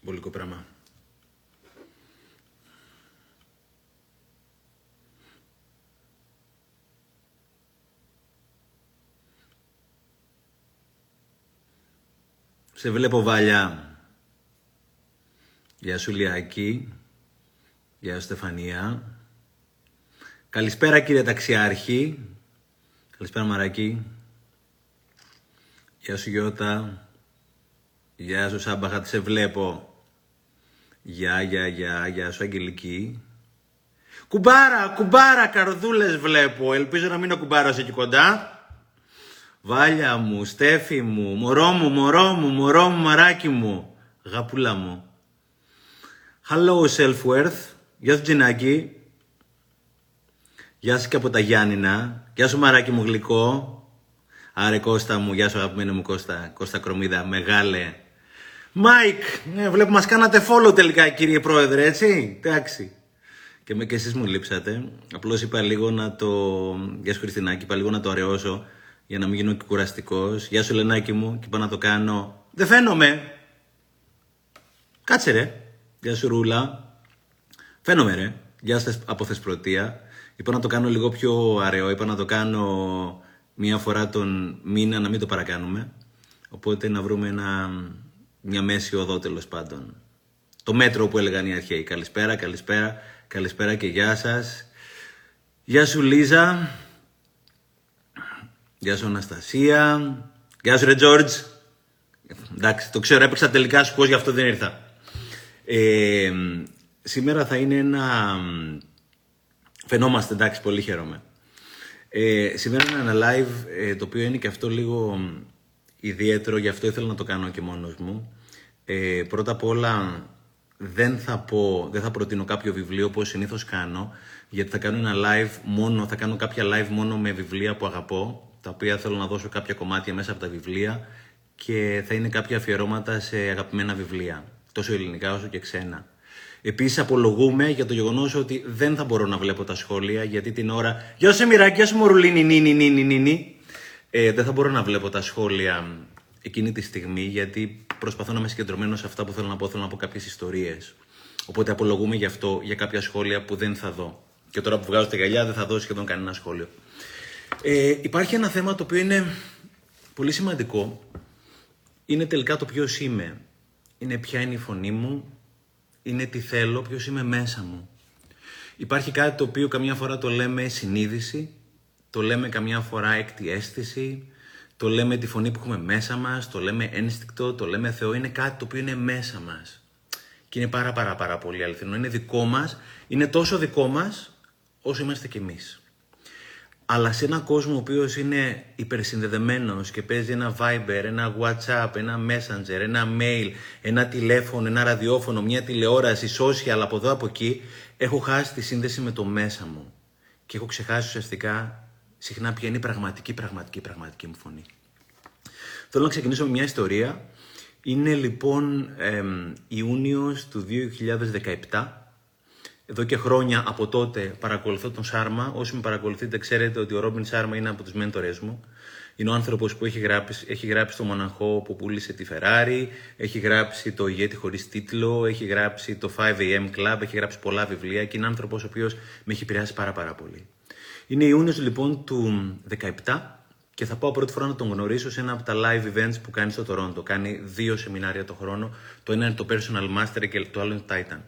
Μπολικό πράγμα. Σε βλέπω Βάλια. Γεια σου Λιάκη. Γεια σου Στεφανία. Καλησπέρα κύριε Ταξιάρχη. Καλησπέρα Μαράκη. Γεια σου Γιώτα. Γεια σου Σάμπαχα, σε βλέπω. Γεια, γεια, γεια, γεια σου Αγγελική. Κουμπάρα, κουμπάρα, καρδούλες βλέπω. Ελπίζω να μην ο κουμπάρος εκεί κοντά. Βάλια μου, Στέφη μου, μωρό μου, μωρό μου, μωρό μου, μαράκι μου. Γαπούλα μου. Hello self-worth. Γεια σου Τζινάκη. Γεια σου και από τα Γιάννηνα. Γεια σου μαράκι μου γλυκό. Άρε Κώστα μου, γεια σου αγαπημένο μου Κώστα. Κώστα Κρομίδα, μεγάλε. Μάικ, ναι, βλέπω μας κάνατε follow τελικά κύριε πρόεδρε, έτσι; Εντάξει. Και με και εσείς μου λείψατε. Απλώς είπα λίγο να το... Γεια σου Χριστινάκη, είπα λίγο να το αραιώσω για να μην γίνω και κουραστικός. Γεια σου Λενάκη μου και είπα να το κάνω. Δεν φαίνομαι. Κάτσε ρε. Γεια σου Ρούλα. Φαίνομαι ρε. Γεια σας από Θεσπρωτία. Είπα να το κάνω λίγο πιο αραιό. Είπα να το κάνω μία φορά τον μήνα να μην το παρακάνουμε. Οπότε να βρούμε ένα, μια μέση οδό τέλος πάντων. Το μέτρο που έλεγαν οι αρχαίοι. Καλησπέρα, καλησπέρα, καλησπέρα και γεια σας. Γεια σου Λίζα. Γεια σου Αναστασία. Γεια σου Ρε Τζόρτζ. Εντάξει, το ξέρω, έπαιξα τελικά σου πω, γι' αυτό δεν ήρθα. Ε, σήμερα θα είναι ένα... Φαινόμαστε, εντάξει, πολύ χαίρομαι. Ε, σήμερα είναι ένα live ε, το οποίο είναι και αυτό λίγο ιδιαίτερο, γι' αυτό ήθελα να το κάνω και μόνος μου. Ε, πρώτα απ' όλα δεν θα πω, δεν θα προτείνω κάποιο βιβλίο όπως συνήθως κάνω, γιατί θα κάνω ένα live μόνο, θα κάνω κάποια live μόνο με βιβλία που αγαπώ, τα οποία θέλω να δώσω κάποια κομμάτια μέσα από τα βιβλία και θα είναι κάποια αφιερώματα σε αγαπημένα βιβλία, τόσο ελληνικά όσο και ξένα. Επίσης, απολογούμε για το γεγονός ότι δεν θα μπορώ να βλέπω τα σχόλια γιατί την ώρα. Γεια σου, Μιράκη, γεια σου, Μορουλίνη, νίνη, νίνη, νίνη. Ε, δεν θα μπορώ να βλέπω τα σχόλια εκείνη τη στιγμή γιατί προσπαθώ να είμαι συγκεντρωμένος σε αυτά που θέλω να πω. Θέλω να πω κάποιες ιστορίες. Οπότε απολογούμε γι' αυτό, για κάποια σχόλια που δεν θα δω. Και τώρα που βγάζω τα γυαλιά δεν θα δω σχεδόν κανένα σχόλιο. Ε, υπάρχει ένα θέμα το οποίο είναι πολύ σημαντικό. Είναι τελικά το ποιος είμαι. Είναι ποια είναι η φωνή μου, είναι τι θέλω, ποιος είμαι μέσα μου. Υπάρχει κάτι το οποίο καμιά φορά το λέμε συνείδηση, το λέμε καμιά φορά έκτη αίσθηση, το λέμε τη φωνή που έχουμε μέσα μας, το λέμε ένστικτο, το λέμε Θεό, είναι κάτι το οποίο είναι μέσα μας. Και είναι πάρα πάρα πάρα πολύ αληθινό, είναι δικό μας, είναι τόσο δικό μας όσο είμαστε κι εμείς. Αλλά σε έναν κόσμο ο οποίος είναι υπερσυνδεδεμένος και παίζει ένα Viber, ένα WhatsApp, ένα Messenger, ένα mail, ένα τηλέφωνο, ένα ραδιόφωνο, μια τηλεόραση, social από εδώ από εκεί, έχω χάσει τη σύνδεση με το μέσα μου. Και έχω ξεχάσει ουσιαστικά συχνά ποια είναι η πραγματική, πραγματική, πραγματική μου φωνή. Θέλω να ξεκινήσω με μια ιστορία. Είναι λοιπόν ε, Ιούνιος του 2017 εδώ και χρόνια από τότε παρακολουθώ τον Σάρμα. Όσοι με παρακολουθείτε, ξέρετε ότι ο Ρόμπιν Σάρμα είναι από τους μέντορες μου. Είναι ο άνθρωπος που έχει γράψει, έχει γράψει το Μοναχό που πούλησε τη Ferrari, έχει γράψει το Ηγέτη χωρίς τίτλο, έχει γράψει το 5am Club, έχει γράψει πολλά βιβλία και είναι άνθρωπος ο οποίος με έχει επηρεάσει πάρα, πάρα πολύ. Είναι Ιούνιος λοιπόν του 17 και θα πάω πρώτη φορά να τον γνωρίσω σε ένα από τα live events που κάνει στο Toronto. Κάνει δύο σεμινάρια το χρόνο. Το ένα είναι το Personal Master και το άλλο είναι Titan.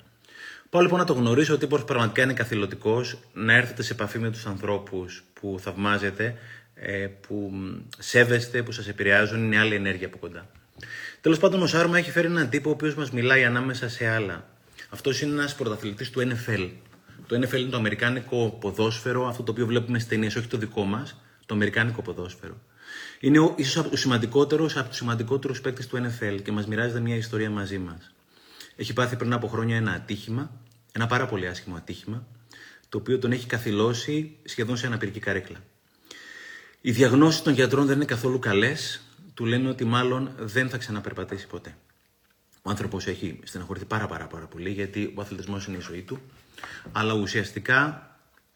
Πάω λοιπόν να το γνωρίσω ότι τύπος πραγματικά είναι καθηλωτικός, να έρθετε σε επαφή με τους ανθρώπους που θαυμάζετε, ε, που σέβεστε, που σας επηρεάζουν, είναι άλλη ενέργεια από κοντά. Τέλος πάντων, ο Σάρμα έχει φέρει έναν τύπο ο οποίος μας μιλάει ανάμεσα σε άλλα. Αυτός είναι ένας πρωταθλητής του NFL. Το NFL είναι το αμερικάνικο ποδόσφαιρο, αυτό το οποίο βλέπουμε στις ταινίες, όχι το δικό μας, το αμερικάνικο ποδόσφαιρο. Είναι ίσως από τους σημαντικότερους από τους σημαντικότερους παίκτες του NFL και μας μοιράζεται μια ιστορία μαζί μας. Έχει πάθει πριν από χρόνια ένα ατύχημα, ένα πάρα πολύ άσχημο ατύχημα, το οποίο τον έχει καθυλώσει σχεδόν σε αναπηρική καρέκλα. Οι διαγνώσεις των γιατρών δεν είναι καθόλου καλές. Του λένε ότι μάλλον δεν θα ξαναπερπατήσει ποτέ. Ο άνθρωπος έχει στεναχωρηθεί πάρα, πάρα, πάρα πολύ γιατί ο αθλητισμός είναι η ζωή του. Αλλά ουσιαστικά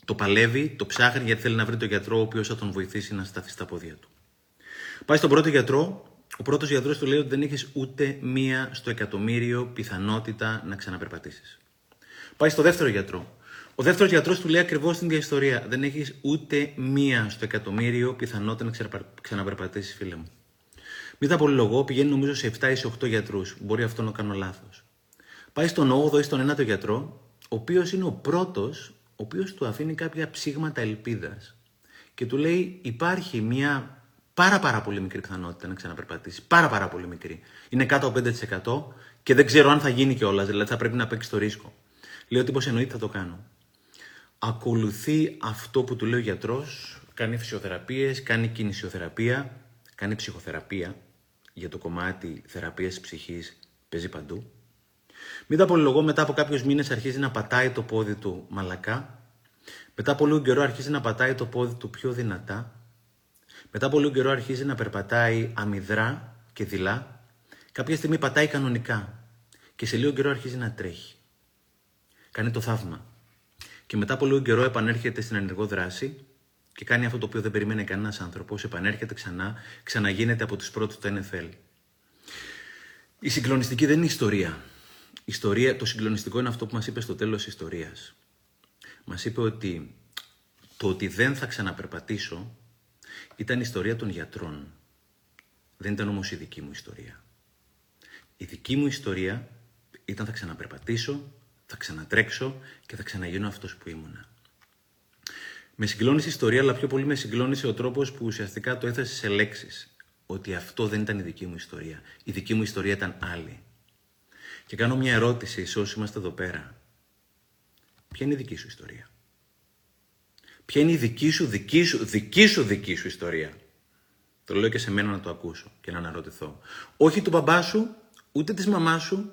το παλεύει, το ψάχνει γιατί θέλει να βρει τον γιατρό ο οποίος θα τον βοηθήσει να σταθεί στα πόδια του. Πάει στον πρώτο γιατρό, ο Ο πρώτος γιατρός του λέει ότι δεν έχεις ούτε μία στο εκατομμύριο πιθανότητα να ξαναπερπατήσεις. Πάει στο δεύτερο γιατρό. Ο δεύτερος γιατρός του λέει ακριβώς την ίδια ιστορία. Δεν έχεις ούτε μία στο εκατομμύριο πιθανότητα να ξαναπερπατήσεις, φίλε μου. Μην τα πολυλογώ, πηγαίνει νομίζω σε 7 ή σε 8 γιατρούς. Μπορεί αυτό να κάνω λάθος. Πάει στον 8ο ή στον 9ο γιατρό, ο οποίος είναι ο πρώτος, ο οποίος του αφήνει κάποια ψήγματα ελπίδας. Και του λέει: Υπάρχει μια πάρα πάρα πολύ μικρή πιθανότητα να ξαναπερπατήσεις. Πάρα πάρα πολύ μικρή. Είναι κάτω από 5% και δεν ξέρω αν θα γίνει κιόλας. Δηλαδή θα πρέπει να παίξει το ρίσκο. Λέω ότι εννοείται θα το κάνω. Ακολουθεί αυτό που του λέει ο γιατρός, κάνει φυσιοθεραπείες, κάνει κινησιοθεραπεία, κάνει ψυχοθεραπεία για το κομμάτι θεραπείας ψυχής παίζει παντού. Μην τα πολυλογώ, μετά από κάποιους μήνες αρχίζει να πατάει το πόδι του μαλακά. Μετά από λίγο καιρό αρχίζει να πατάει το πόδι του πιο δυνατά. Μετά από λίγο καιρό αρχίζει να περπατάει αμυδρά και δειλά. Κάποια στιγμή πατάει κανονικά και σε λίγο καιρό αρχίζει να τρέχει. Κάνει το θαύμα. Και μετά από λίγο καιρό επανέρχεται στην ενεργό δράση και κάνει αυτό το οποίο δεν περιμένει κανένας άνθρωπος, επανέρχεται ξανά, ξαναγίνεται από του πρώτου του NFL. Η συγκλονιστική δεν είναι ιστορία. Ιστορία. Το συγκλονιστικό είναι αυτό που μας είπε στο τέλος της ιστορίας. Μας είπε ότι το ότι δεν θα ξαναπερπατήσω ήταν η ιστορία των γιατρών. Δεν ήταν όμως η δική μου ιστορία. Η δική μου ιστορία ήταν θα ξαναπερπατήσω, θα ξανατρέξω και θα ξαναγίνω αυτός που ήμουνα. Με συγκλώνησε η ιστορία, αλλά πιο πολύ με συγκλώνησε ο τρόπος που ουσιαστικά το έθεσε σε λέξεις. Ότι αυτό δεν ήταν η δική μου ιστορία. Η δική μου ιστορία ήταν άλλη. Και κάνω μια ερώτηση σε όσοι είμαστε εδώ πέρα. Ποια είναι η δική σου ιστορία; Ποια είναι η δική σου, δική σου, δική σου, δική σου ιστορία; Το λέω και σε μένα να το ακούσω και να αναρωτηθώ. Όχι του μπαμπά σου, ούτε της μαμάς σου,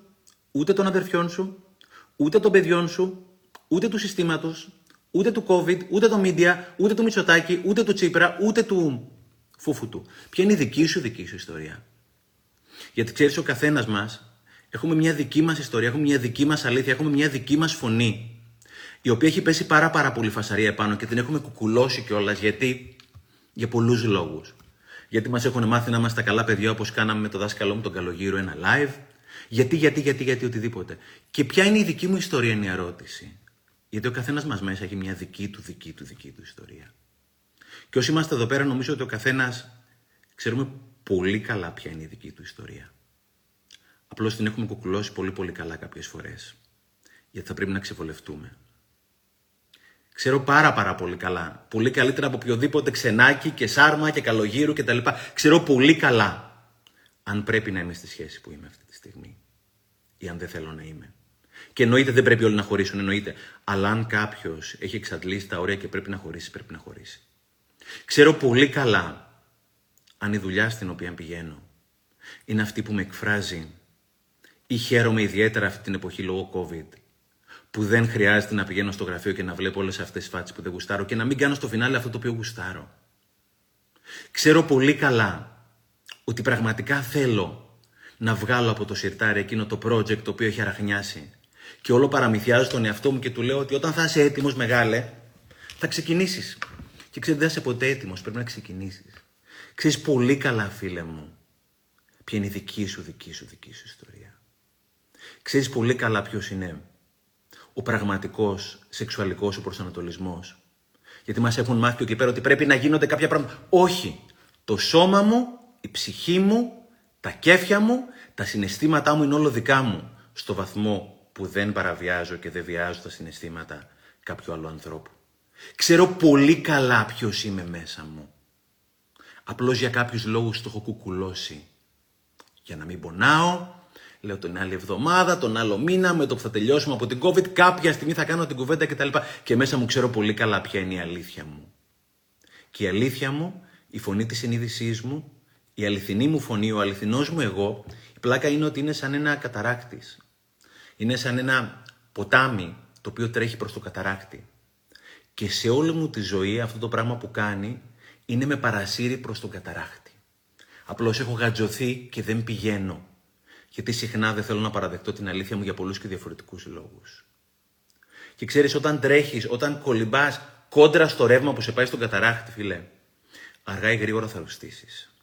ούτε των αδερφιών σου, ούτε των παιδιών σου, ούτε του συστήματος, ούτε του COVID, ούτε το media, ούτε του Μητσοτάκη, ούτε του Τσίπρα, ούτε του Φούφουτου. Ποια είναι η δική σου δική σου ιστορία; Γιατί ξέρεις, ο καθένας μας έχουμε μια δική μας ιστορία, έχουμε μια δική μας αλήθεια, έχουμε μια δική μας φωνή, η οποία έχει πέσει πάρα, πάρα πολύ φασαρία επάνω και την έχουμε κουκουλώσει κιόλας γιατί. για πολλούς λόγους. Γιατί μας έχουν μάθει να είμαστε καλά παιδιά όπως κάναμε με το δάσκαλό μου τον Καλογύρο ένα live. Γιατί, γιατί, γιατί, γιατί, οτιδήποτε. Και ποια είναι η δική μου ιστορία, είναι η ερώτηση. Γιατί ο καθένας μας μέσα έχει μια δική του, δική του, δική του ιστορία. Και όσοι είμαστε εδώ πέρα, νομίζω ότι ο καθένας ξέρουμε πολύ καλά ποια είναι η δική του ιστορία. Απλώς την έχουμε κουκουλώσει πολύ πολύ καλά κάποιες φορές. Γιατί θα πρέπει να ξεβολευτούμε. Ξέρω πάρα πάρα πολύ καλά. Πολύ καλύτερα από οποιοδήποτε ξενάκι και σάρμα και καλογύρου κτλ. Ξέρω πολύ καλά αν πρέπει να είμαι στη σχέση που είμαι αυτή τη στιγμή ή αν δεν θέλω να είμαι. Και εννοείται δεν πρέπει όλοι να χωρίσουν, εννοείται. Αλλά αν κάποιος έχει εξαντλήσει τα όρια και πρέπει να χωρίσει, πρέπει να χωρίσει. Ξέρω πολύ καλά αν η δουλειά στην οποία πηγαίνω είναι αυτή που με εκφράζει ή χαίρομαι ιδιαίτερα αυτή την εποχή λόγω COVID που δεν χρειάζεται να πηγαίνω στο γραφείο και να βλέπω όλες αυτές τις φάτσες που δεν γουστάρω και να μην κάνω στο φινάλε αυτό το οποίο γουστάρω. Ξέρω πολύ καλά ότι πραγματικά θέλω να βγάλω από το σιρτάρι εκείνο το project το οποίο έχει αραχνιάσει και όλο παραμυθιάζω τον εαυτό μου και του λέω ότι όταν θα είσαι έτοιμος, μεγάλε, θα ξεκινήσεις. Και ξέρει, δεν είσαι ποτέ έτοιμος, πρέπει να ξεκινήσεις. Ξέρεις πολύ καλά, φίλε μου, ποια είναι η δική σου, δική σου, δική σου ιστορία. Ξέρεις πολύ καλά ποιος είναι ο πραγματικός σεξουαλικός σου προσανατολισμός. Γιατί μας έχουν μάθει εκεί πέρα ότι πρέπει να γίνονται κάποια πράγματα. Όχι. Το σώμα μου, η ψυχή μου, τα κέφια μου, τα συναισθήματά μου είναι όλο δικά μου. Στο βαθμό που δεν παραβιάζω και δεν βιάζω τα συναισθήματα κάποιου άλλου ανθρώπου. Ξέρω πολύ καλά ποιος είμαι μέσα μου. Απλώς για κάποιους λόγους το έχω κουκουλώσει. Για να μην πονάω, λέω την άλλη εβδομάδα, τον άλλο μήνα, με το που θα τελειώσουμε από την COVID, κάποια στιγμή θα κάνω την κουβέντα κτλ. Και μέσα μου ξέρω πολύ καλά ποια είναι η αλήθεια μου. Και η αλήθεια μου, η φωνή της συνείδησής μου, η αληθινή μου φωνή, ο αληθινός μου εγώ, η πλάκα είναι ότι είναι σαν ένα καταράκτης. Είναι σαν ένα ποτάμι το οποίο τρέχει προς το καταράκτη. Και σε όλη μου τη ζωή αυτό το πράγμα που κάνει είναι με παρασύρει προς τον καταράκτη. Απλώς έχω γατζωθεί και δεν πηγαίνω. Γιατί συχνά δεν θέλω να παραδεχτώ την αλήθεια μου για πολλούς και διαφορετικούς λόγους. Και ξέρεις όταν τρέχεις, όταν κολυμπάς κόντρα στο ρεύμα που σε πάει στον καταράκτη φίλε, αργά ή γρήγορα θα αρρωστήσεις.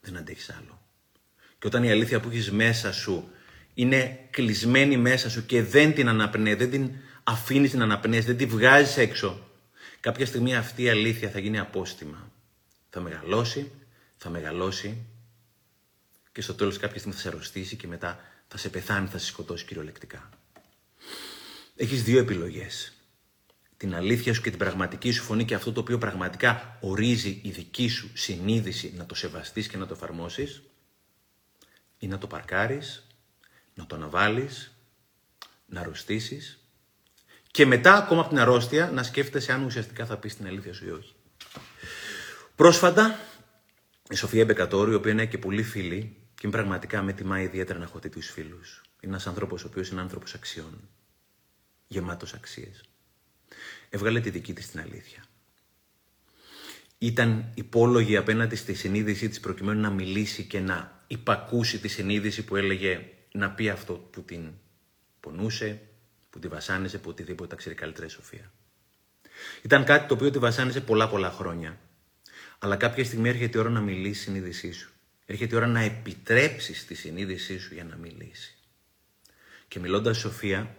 Δεν αντέχεις άλλο. Και όταν η αλήθεια που έχεις μέσα σου είναι κλεισμένη μέσα σου και δεν την αναπνέει, δεν την αφήνεις την αναπνέεις, δεν τη βγάζεις έξω, κάποια στιγμή αυτή η αλήθεια θα γίνει απόστημα. Θα μεγαλώσει, θα μεγαλώσει και στο τέλος κάποια στιγμή θα σε αρρωστήσει και μετά θα σε πεθάνει, θα σε σκοτώσει κυριολεκτικά. Έχεις δύο επιλογές. Την αλήθεια σου και την πραγματική σου φωνή και αυτό το οποίο πραγματικά ορίζει η δική σου συνείδηση να το σεβαστείς και να το εφαρμόσεις ή να το παρκάρεις, να το αναβάλεις, να αρρωστήσεις και μετά ακόμα από την αρρώστια να σκέφτεσαι αν ουσιαστικά θα πεις την αλήθεια σου ή όχι. Πρόσφατα η Σοφία Μπεκατόρου, η οποία είναι και πολύ φίλη και πραγματικά με τιμά ιδιαίτερα να έχω τέτοιους φίλους. Είναι ένας άνθρωπος ο οποίος είναι άνθρωπος αξιών. Γεμάτος αξίες. Έβγαλε τη δική της την αλήθεια. Ήταν υπόλογη απέναντι στη συνείδησή της προκειμένου να μιλήσει και να υπακούσει τη συνείδηση που έλεγε να πει αυτό που την πονούσε, που τη βασάνιζε, που οτιδήποτε τα ξέρει καλύτερα η Σοφία. Ήταν κάτι το οποίο τη βασάνιζε πολλά πολλά χρόνια. Αλλά κάποια στιγμή έρχεται η ώρα να μιλήσει η συνείδησή σου. Έρχεται η ώρα να επιτρέψεις τη συνείδησή σου για να μιλήσει. Και μιλώντας Σοφία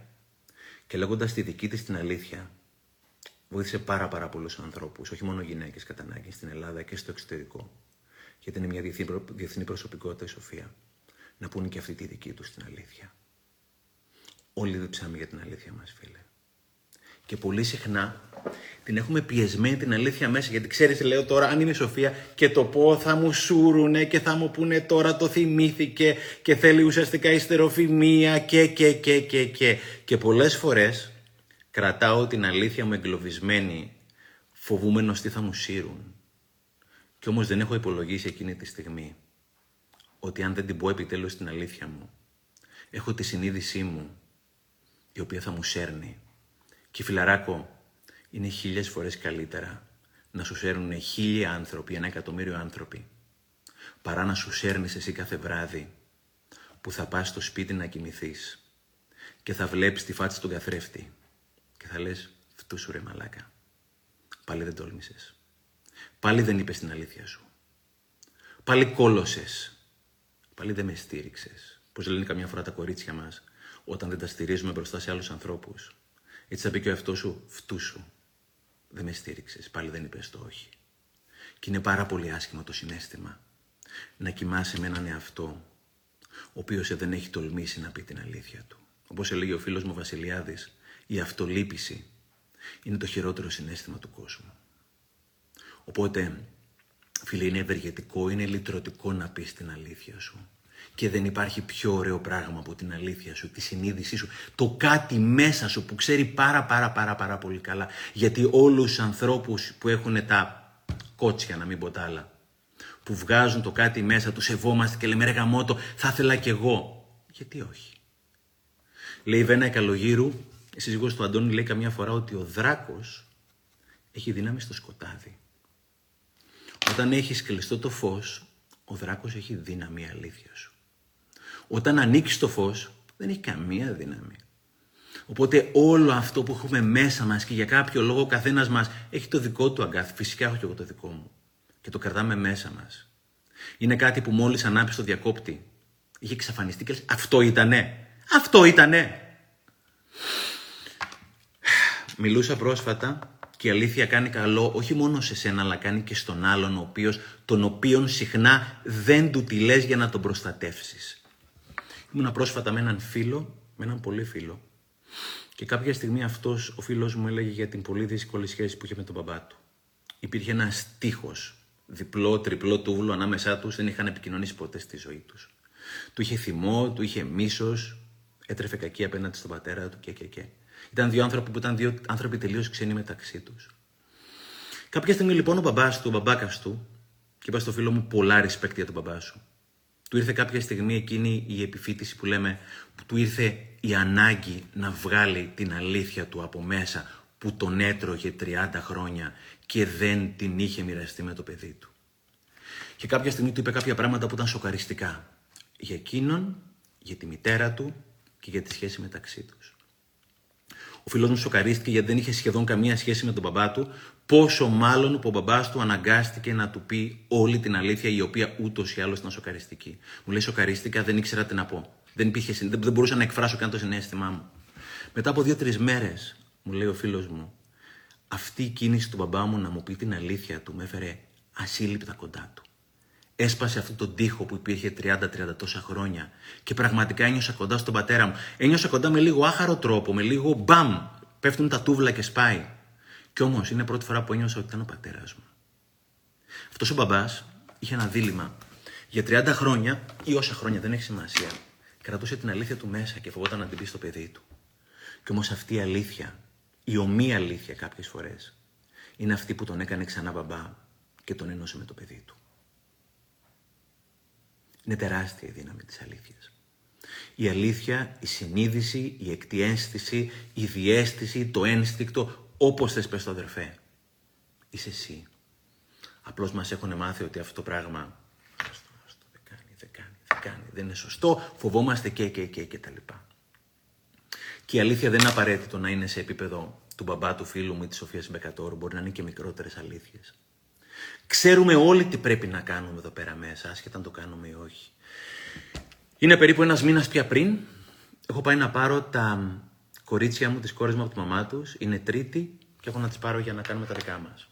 και λέγοντας τη δική της την αλήθεια, βοήθησε πάρα πάρα πολλούς ανθρώπους, όχι μόνο γυναίκες κατά ανάγκη, στην Ελλάδα και στο εξωτερικό. Γιατί είναι μια διεθνή προσωπικότητα η Σοφία. Να πούνε και αυτή τη δική τους την αλήθεια. Όλοι διψάμε για την αλήθεια μας, φίλε. Και πολύ συχνά την έχουμε πιεσμένη την αλήθεια μέσα. Γιατί ξέρεις, λέω τώρα, αν είμαι Σοφία και το πω, θα μου σούρουνε και θα μου πούνε τώρα το θυμήθηκε και θέλει ουσιαστικά ιστεροφημία και και και και και. Και πολλές φορές κρατάω την αλήθεια μου εγκλωβισμένη, φοβούμενος τι θα μου σύρουν. Κι όμως δεν έχω υπολογίσει εκείνη τη στιγμή ότι αν δεν την πω επιτέλους την αλήθεια μου, έχω τη συνείδησή μου η οποία θα μου σέρνει και φιλαράκο, είναι χίλιες φορές καλύτερα να σου σέρνουν χίλια άνθρωποι, ένα εκατομμύριο άνθρωποι, παρά να σου σέρνεις εσύ κάθε βράδυ που θα πας στο σπίτι να κοιμηθείς και θα βλέπεις τη φάτσα του καθρέφτη και θα λες φτού σου ρε μαλάκα. Πάλι δεν τόλμησες. Πάλι δεν είπες την αλήθεια σου. Πάλι κόλωσες. Πάλι δεν με στήριξες. Πώς λένε καμιά φορά τα κορίτσια μας όταν δεν τα στηρίζουμε μπροστά σε άλλους ανθρώπους. Έτσι θα πει και ο εαυτός σου, φτού σου. Δεν με στήριξες, πάλι δεν είπες το όχι. Και είναι πάρα πολύ άσχημο το συνέστημα να κοιμάσαι με έναν εαυτό, ο οποίος δεν έχει τολμήσει να πει την αλήθεια του. Όπως έλεγε ο φίλος μου Βασιλιάδης, η αυτολύπηση είναι το χειρότερο συνέστημα του κόσμου. Οπότε, φίλε, είναι ευεργετικό, είναι λυτρωτικό να πεις την αλήθεια σου. Και δεν υπάρχει πιο ωραίο πράγμα από την αλήθεια σου, τη συνείδησή σου, το κάτι μέσα σου που ξέρει πάρα πάρα πάρα πάρα πολύ καλά. Γιατί όλους τους ανθρώπους που έχουν τα κότσια, να μην πω τα άλλα, που βγάζουν το κάτι μέσα του, σεβόμαστε και λέμε ρε γαμότο, θα ήθελα κι εγώ. Γιατί όχι. Λέει η Βένα Καλογύρου, η σύζυγος του Αντώνη λέει καμιά φορά ότι ο δράκος έχει δύναμη στο σκοτάδι. Όταν έχεις κλειστό το φως, ο δράκος έχει δύναμη αλήθειας σου. Όταν ανοίξει το φως, δεν έχει καμία δύναμη. Οπότε όλο αυτό που έχουμε μέσα μας και για κάποιο λόγο ο καθένας μας έχει το δικό του αγκάθι. Φυσικά έχω και εγώ το δικό μου. Και το κρατάμε μέσα μας. Είναι κάτι που μόλις ανάπτυξε το διακόπτη. Είχε εξαφανιστεί και λες, αυτό ήτανε. Αυτό ήτανε. Μιλούσα πρόσφατα και η αλήθεια κάνει καλό όχι μόνο σε σένα αλλά κάνει και στον άλλον ο οποίος, τον οποίον συχνά δεν του τη λες για να τον προστατεύσεις. Ήμουνα πρόσφατα με έναν φίλο, με έναν πολύ φίλο, και κάποια στιγμή αυτός ο φίλος μου έλεγε για την πολύ δύσκολη σχέση που είχε με τον μπαμπά του. Υπήρχε ένας τείχο, διπλό, τριπλό τούβλο ανάμεσά τους, δεν είχαν επικοινωνήσει ποτέ στη ζωή τους. Του είχε θυμό, του είχε μίσος, έτρεφε κακή απέναντι στον πατέρα του και και και. Ήταν δύο άνθρωποι που ήταν δύο άνθρωποι τελείως ξένοι μεταξύ τους. Κάποια στιγμή λοιπόν ο μπαμπάς του, ο μπαμπάκας του, και είπα στο φίλο μου πολλά respect για τον μπαμπά σου. Του ήρθε κάποια στιγμή εκείνη η επιφύτηση που λέμε, που του ήρθε η ανάγκη να βγάλει την αλήθεια του από μέσα που τον έτρωγε 30 χρόνια και δεν την είχε μοιραστεί με το παιδί του. Και κάποια στιγμή του είπε κάποια πράγματα που ήταν σοκαριστικά. Για εκείνον, για τη μητέρα του και για τη σχέση μεταξύ τους. Ο φίλος μου σοκαρίστηκε γιατί δεν είχε σχεδόν καμία σχέση με τον μπαμπά του. Πόσο μάλλον που ο μπαμπάς του αναγκάστηκε να του πει όλη την αλήθεια, η οποία ούτως ή άλλως ήταν σοκαριστική. Μου λέει: Σοκαρίστηκα, δεν ήξερα τι να πω. Δεν, υπήρχε, δεν, δεν μπορούσα να εκφράσω καν το συνέστημά μου. Μετά από δύο-τρεις μέρες, μου λέει ο φίλος μου, αυτή η κίνηση του μπαμπά μου να μου πει την αλήθεια του με έφερε ασύλληπτα κοντά του. Έσπασε αυτό τον τοίχο που υπήρχε 30-30 τόσα χρόνια και πραγματικά ένιωσα κοντά στον πατέρα μου. Ένιωσα κοντά με λίγο άχαρο τρόπο, με λίγο μπαμ. Πέφτουν τα τούβλα και σπάει. Κι όμως είναι πρώτη φορά που ένιωσα ότι ήταν ο πατέρας μου. Αυτός ο μπαμπάς είχε ένα δίλημα. Για 30 χρόνια ή όσα χρόνια δεν έχει σημασία, κρατούσε την αλήθεια του μέσα και φοβόταν να την πει στο παιδί του. Κι όμως αυτή η αλήθεια, η ομοία αλήθεια κάποιες φορές, είναι αυτή που τον έκανε ξανά μπαμπά και τον ενώσε με το παιδί του. Είναι τεράστια η δύναμη της αλήθειας. Η αλήθεια, η συνείδηση, η εκτιένστηση, η διέστηση, το ένστικτο, όπως θες πες το αδερφέ. Είσαι εσύ. Απλώς μας έχουν μάθει ότι αυτό το πράγμα άστο, άστο, δεν κάνει, δεν κάνει, δεν κάνει, δεν είναι σωστό, φοβόμαστε και και και και τα λοιπά. Και η αλήθεια δεν είναι απαραίτητο να είναι σε επίπεδο του μπαμπά του φίλου μου ή της Σοφίας Μπεκατόρου, μπορεί να είναι και μικρότερες αλήθειες. Ξέρουμε όλοι τι πρέπει να κάνουμε εδώ πέρα μέσα, άσχετα αν το κάνουμε ή όχι. Είναι περίπου ένας μήνας πια πριν. Έχω πάει να πάρω τα κορίτσια μου, τις κόρες μου από τη μαμά τους. Είναι τρίτη και έχω να τις πάρω για να κάνουμε τα δικά μας.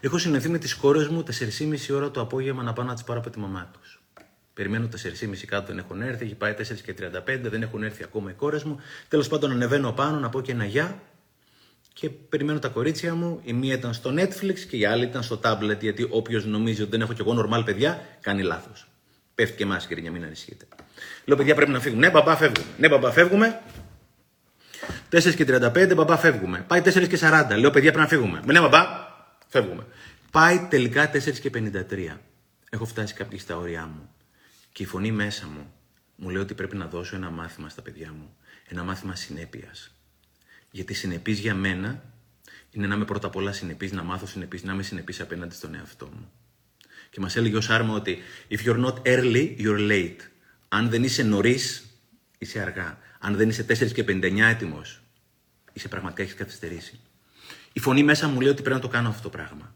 Έχω συνεχθεί με τις κόρες μου 4,5 ώρα το απόγευμα να πάω να τις πάρω από τη μαμά τους. Περιμένω 4,5 κάτω δεν έχουν έρθει, έχει πάει 4 και 35, δεν έχουν έρθει ακόμα οι κόρες μου. Τέλος πάντων, ανεβαίνω πάνω να πω και ένα γεια και περιμένω τα κορίτσια μου. Η μία ήταν στο Netflix και η άλλη ήταν στο tablet. Γιατί όποιος νομίζει ότι δεν έχω κι εγώ νορμάλ παιδιά, κάνει λάθος. Πέφτει και εμάς, κυρία, μην ανησυχείτε. Λέω, παιδιά, πρέπει να φύγουμε. Ναι, μπαμπά, φεύγουμε. Ναι, μπαμπά, φεύγουμε. 4 και 35, μπαμπά, φεύγουμε. Πάει 4 και 40. Λέω, παιδιά, πρέπει να φύγουμε. Ναι, μπαμπά, φεύγουμε. Πάει τελικά 4 και 53. Έχω φτάσει κάποιοι στα όρια μου. Και η φωνή μέσα μου μου λέει ότι πρέπει να δώσω ένα μάθημα στα παιδιά μου. Ένα μάθημα συνέπειας. Γιατί συνεπής για μένα είναι να είμαι πρώτα απ' όλα συνεπής, να μάθω συνεπής, να είμαι συνεπής απέναντι στον εαυτό μου. Και μας έλεγε ο Σάρμα ότι if you're not early, you're late. Αν δεν είσαι νωρίς, είσαι αργά. Αν δεν είσαι 4 και 59 έτοιμος, είσαι πραγματικά έχεις καθυστερήσει. Η φωνή μέσα μου λέει ότι πρέπει να το κάνω αυτό το πράγμα.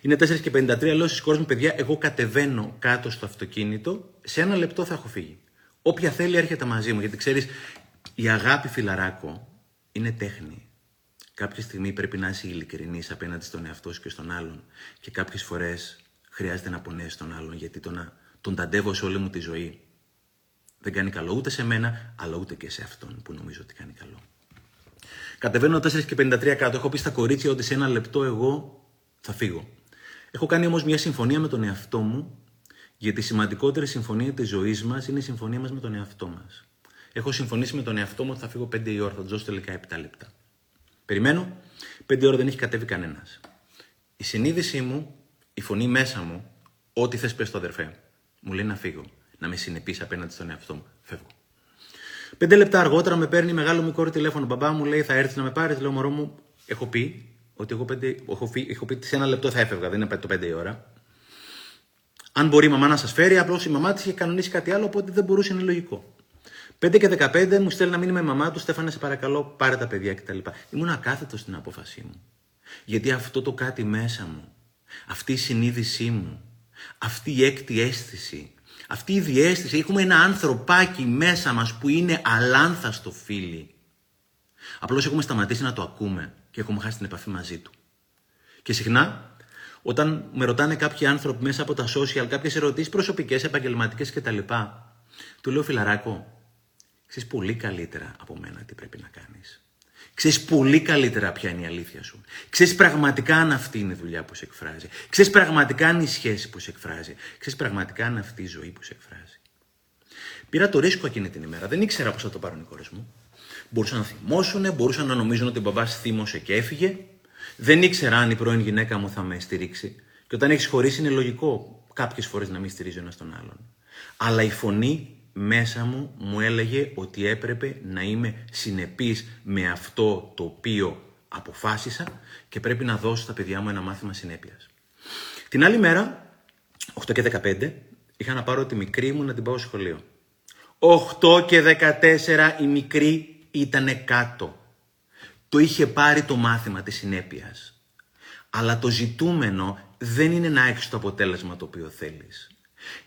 Είναι 4 και 53, λέω στι κόρε μου, παιδιά, εγώ κατεβαίνω κάτω στο αυτοκίνητο, σε ένα λεπτό θα έχω φύγει. Όποια θέλει έρχεται μαζί μου, γιατί ξέρεις, η αγάπη φιλαράκο είναι τέχνη. Κάποια στιγμή πρέπει να είσαι ειλικρινής απέναντι στον εαυτό σου και στον άλλον. Και κάποιες φορές χρειάζεται να πονέσεις τον άλλον, γιατί το να τον ταντεύω σε όλη μου τη ζωή δεν κάνει καλό ούτε σε μένα, αλλά ούτε και σε αυτόν που νομίζω ότι κάνει καλό. Κατεβαίνω 4 και 53 κάτω. Έχω πει στα κορίτσια ότι σε ένα λεπτό εγώ θα φύγω. Έχω κάνει όμως μια συμφωνία με τον εαυτό μου, γιατί η σημαντικότερη συμφωνία της ζωής μας είναι η συμφωνία μας με τον εαυτό μας. Έχω συμφωνήσει με τον εαυτό μου ότι θα φύγω 5 η ώρα, θα του δώσω τελικά 7 λεπτά. Περιμένω, 5 ώρα δεν έχει κατέβει κανένας. Η συνείδησή μου, η φωνή μέσα μου, ό,τι θες πες το αδερφέ, μου λέει να φύγω, να με συνεπείς απέναντι στον εαυτό μου. Φεύγω. Πέντε λεπτά αργότερα με παίρνει μεγάλο μου κόρη τηλέφωνο. Μπαμπά μου λέει: Θα έρθει να με πάρει. Λέω: Μωρό μου, έχω πει ότι εγώ πέντε, έχω, φύ, έχω πει σε ένα λεπτό θα έφευγα, δεν είναι το πέντε η ώρα. Αν μπορεί η μαμά να σας φέρει, απλώς η μαμά της είχε κανονίσει κάτι άλλο, οπότε δεν μπορούσε, είναι λογικό. 5 και 15 μου στέλνει να μείνει με μαμά του, Στέφανε, σε παρακαλώ, πάρε τα παιδιά κτλ. Ήμουν ακάθετο στην απόφασή μου. Γιατί αυτό το κάτι μέσα μου, αυτή η συνείδησή μου, αυτή η έκτη αίσθηση, αυτή η διέστηση, έχουμε ένα ανθρωπάκι μέσα μας που είναι αλάνθαστο φίλοι. Απλώς έχουμε σταματήσει να το ακούμε και έχουμε χάσει την επαφή μαζί του. Και συχνά, όταν με ρωτάνε κάποιοι άνθρωποι μέσα από τα social, κάποιες ερωτήσεις προσωπικές, επαγγελματικές κτλ. Του λέω φιλαράκο, Ξέρεις πολύ καλύτερα από μένα τι πρέπει να κάνεις. Ξέρεις πολύ καλύτερα ποια είναι η αλήθεια σου. Ξέρεις πραγματικά αν αυτή είναι η δουλειά που σε εκφράζει. Ξέρεις πραγματικά αν είναι η σχέση που σε εκφράζει. Ξέρεις πραγματικά αν αυτή η ζωή που σε εκφράζει. Πήρα το ρίσκο εκείνη την ημέρα. Δεν ήξερα πώς θα το πάρουν οι κόρες μου. Μπορούσαν να θυμώσουν, μπορούσαν να νομίζουν ότι ο μπαμπάς θύμωσε και έφυγε. Δεν ήξερα αν η πρώην γυναίκα μου θα με στηρίξει. Και όταν έχεις χωρίσει, είναι λογικό κάποιες φορές να μην στηρίζει ένας τον άλλον. Αλλά η φωνή μέσα μου μου έλεγε ότι έπρεπε να είμαι συνεπής με αυτό το οποίο αποφάσισα και πρέπει να δώσω στα παιδιά μου ένα μάθημα συνέπειας. Την άλλη μέρα, 8 και 15, είχα να πάρω τη μικρή μου να την πάω σχολείο. 8 και 14 η μικρή ήταν κάτω. το είχε πάρει το μάθημα της συνέπειας. Αλλά το ζητούμενο δεν είναι να έχεις το αποτέλεσμα το οποίο θέλεις.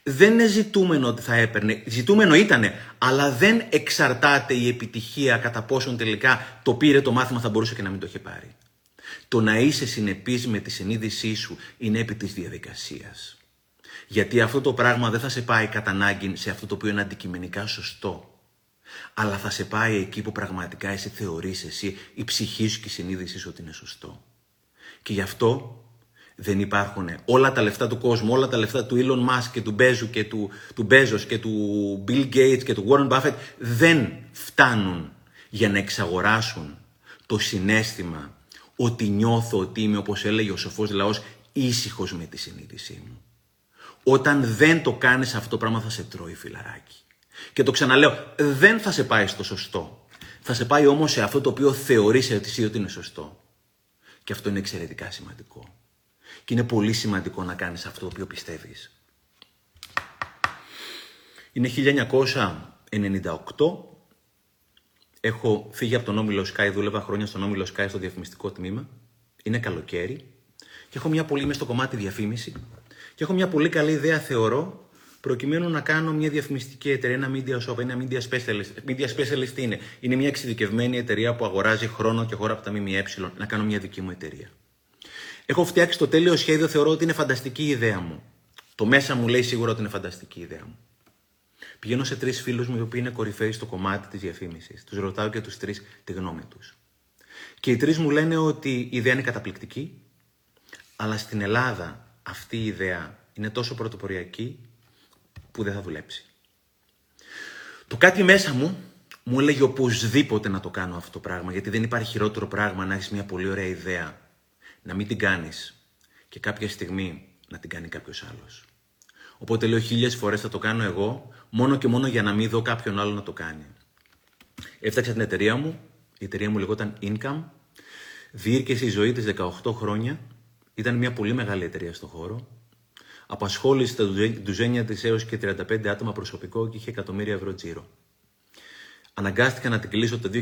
Δεν είναι ζητούμενο ότι θα έπαιρνε, ζητούμενο ήτανε, αλλά δεν εξαρτάται η επιτυχία κατά πόσον τελικά το πήρε το μάθημα θα μπορούσε και να μην το είχε πάρει. Το να είσαι συνεπής με τη συνείδησή σου είναι επί της διαδικασίας. Γιατί αυτό το πράγμα δεν θα σε πάει κατά ανάγκη σε αυτό το οποίο είναι αντικειμενικά σωστό. Αλλά θα σε πάει εκεί που πραγματικά εσύ θεωρείς εσύ, η ψυχή σου και η συνείδησή σου ότι είναι σωστό. Και γι' αυτό δεν υπάρχουν όλα τα λεφτά του κόσμου, όλα τα λεφτά του Elon Musk και του Μπέζου και του, του Bezos και του Bill Gates και του Warren Buffett δεν φτάνουν για να εξαγοράσουν το συνέστημα ότι νιώθω ότι είμαι, όπως έλεγε ο σοφός λαός, ήσυχος με τη συνείδησή μου. Όταν δεν το κάνεις αυτό το πράγμα θα σε τρώει φιλαράκι. Και το ξαναλέω, δεν θα σε πάει στο σωστό. Θα σε πάει όμως σε αυτό το οποίο θεωρείς ότι ότι είναι σωστό. Και αυτό είναι εξαιρετικά σημαντικό. Και είναι πολύ σημαντικό να κάνεις αυτό το οποίο πιστεύεις. Είναι 1998 Έχω φύγει από τον Όμιλο Sky, δούλευα χρόνια στον Όμιλο Sky στο διαφημιστικό τμήμα. Είναι καλοκαίρι και έχω μια πολύ, είμαι στο κομμάτι διαφήμιση και έχω μια πολύ καλή ιδέα, θεωρώ, προκειμένου να κάνω μια διαφημιστική εταιρεία, ένα media shop, ένα media specialist. Media specialist είναι, είναι μια εξειδικευμένη εταιρεία που αγοράζει χρόνο και χώρα από τα ΜΜΕ, να κάνω μια δική μου εταιρεία. Έχω φτιάξει το τέλειο σχέδιο, θεωρώ ότι είναι φανταστική η ιδέα μου. Το μέσα μου λέει σίγουρα ότι είναι φανταστική η ιδέα μου. Πηγαίνω σε τρεις φίλους μου οι οποίοι είναι κορυφαίοι στο κομμάτι της διαφήμισης. Τους ρωτάω και τους τρεις τη γνώμη τους. Και οι τρεις μου λένε ότι η ιδέα είναι καταπληκτική, αλλά στην Ελλάδα αυτή η ιδέα είναι τόσο πρωτοποριακή που δεν θα δουλέψει. Το κάτι μέσα μου μου έλεγε οπωσδήποτε να το κάνω αυτό το πράγμα, γιατί δεν υπάρχει χειρότερο πράγμα να έχεις μια πολύ ωραία ιδέα, να μην την κάνεις και κάποια στιγμή να την κάνει κάποιος άλλος. Οπότε λέω χίλιες φορές θα το κάνω εγώ, μόνο και μόνο για να μην δω κάποιον άλλο να το κάνει. Έφταξα την εταιρεία μου, η εταιρεία μου λεγόταν Income, διήρκεσε η ζωή της 18 χρόνια, ήταν μια πολύ μεγάλη εταιρεία στο χώρο, απασχόλησε τα ντουζένια της έως και 35 άτομα προσωπικό και είχε εκατομμύρια ευρώ τζίρο. Αναγκάστηκα να την κλείσω το 2015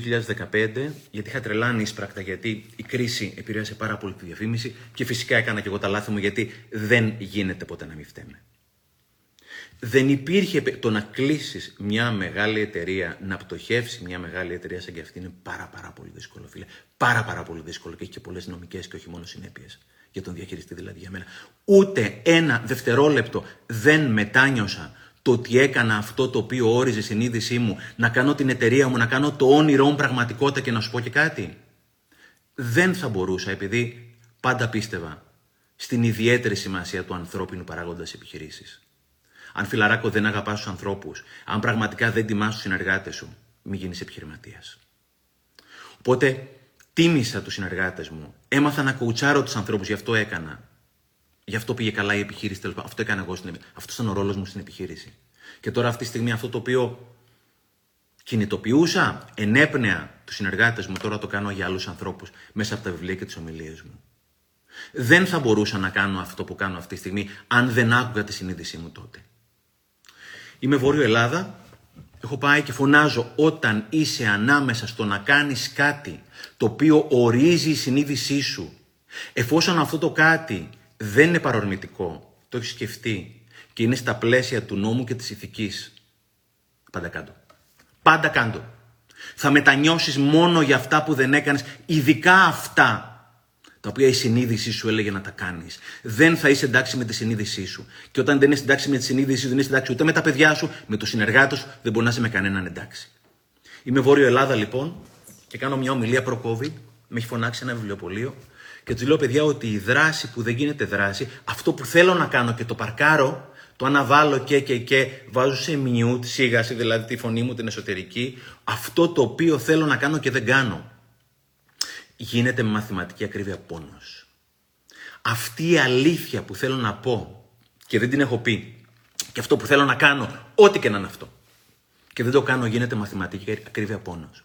γιατί είχα τρελάνει ίσπρακτα γιατί η κρίση επηρέασε πάρα πολύ τη διαφήμιση και φυσικά έκανα και εγώ τα λάθη μου γιατί δεν γίνεται ποτέ να μην φταίμε δεν υπήρχε το να κλείσεις μια μεγάλη εταιρεία, να πτωχεύσει μια μεγάλη εταιρεία σαν και αυτή είναι πάρα πάρα πολύ δύσκολο, φίλε. Πάρα πάρα πολύ δύσκολο και έχει και πολλές νομικές και όχι μόνο συνέπειες για τον διαχειριστή δηλαδή για μένα. Ούτε ένα δευτερόλεπτο δεν μετάνιωσα το ότι έκανα αυτό το οποίο όριζε η συνείδησή μου, να κάνω την εταιρεία μου, να κάνω το όνειρό μου πραγματικότητα και να σου πω και κάτι. Δεν θα μπορούσα επειδή πάντα πίστευα στην ιδιαίτερη σημασία του ανθρώπινου παράγοντας επιχειρήσεις. Αν φιλαράκο δεν αγαπάς τους ανθρώπους, αν πραγματικά δεν τιμάς τους συνεργάτες σου, μην γίνεις επιχειρηματίας. Οπότε τίμησα τους συνεργάτες μου. Έμαθα να κοουτσάρω τους ανθρώπους, γι' αυτό έκανα. Γι' αυτό πήγε καλά η επιχείρηση. Τέλος, αυτό έκανα εγώ. Στην... Αυτός ήταν ο ρόλος μου στην επιχείρηση. Και τώρα αυτή τη στιγμή αυτό το οποίο κινητοποιούσα, ενέπνεα τους συνεργάτες μου, τώρα το κάνω για άλλους ανθρώπους μέσα από τα βιβλία και τις ομιλίες μου. Δεν θα μπορούσα να κάνω αυτό που κάνω αυτή τη στιγμή αν δεν άκουγα τη συνείδησή μου τότε. Είμαι Βόρειο Ελλάδα, έχω πάει και φωνάζω όταν είσαι ανάμεσα στο να κάνεις κάτι το οποίο ορίζει η συνείδησή σου, εφόσον αυτό το κάτι δεν είναι παρορμητικό, το έχεις σκεφτεί και είναι στα πλαίσια του νόμου και της ηθικής, πάντα κάτω. Πάντα κάτω. Θα μετανιώσεις μόνο για αυτά που δεν έκανες, ειδικά αυτά τα οποία η συνείδησή σου έλεγε να τα κάνεις. Δεν θα είσαι εντάξει με τη συνείδησή σου. Και όταν δεν είσαι εντάξει με τη συνείδησή σου, δεν είσαι εντάξει ούτε με τα παιδιά σου, με τους συνεργάτες σου, δεν μπορεί να είσαι με κανέναν εντάξει. Είμαι Βόρειο Ελλάδα λοιπόν και κάνω μια ομιλία προ-COVID. Με έχει φωνάξει ένα βιβλιοπωλείο και του λέω παιδιά ότι η δράση που δεν γίνεται δράση, αυτό που θέλω να κάνω και το παρκάρω, το αναβάλω και και και, βάζω σε mute, σίγαση δηλαδή τη φωνή μου την εσωτερική, αυτό το οποίο θέλω να κάνω και δεν κάνω γίνεται με μαθηματική ακρίβεια πόνος. Αυτή η αλήθεια που θέλω να πω και δεν την έχω πει και αυτό που θέλω να κάνω, ό,τι και να είναι αυτό και δεν το κάνω γίνεται μαθηματική ακρίβεια πόνος.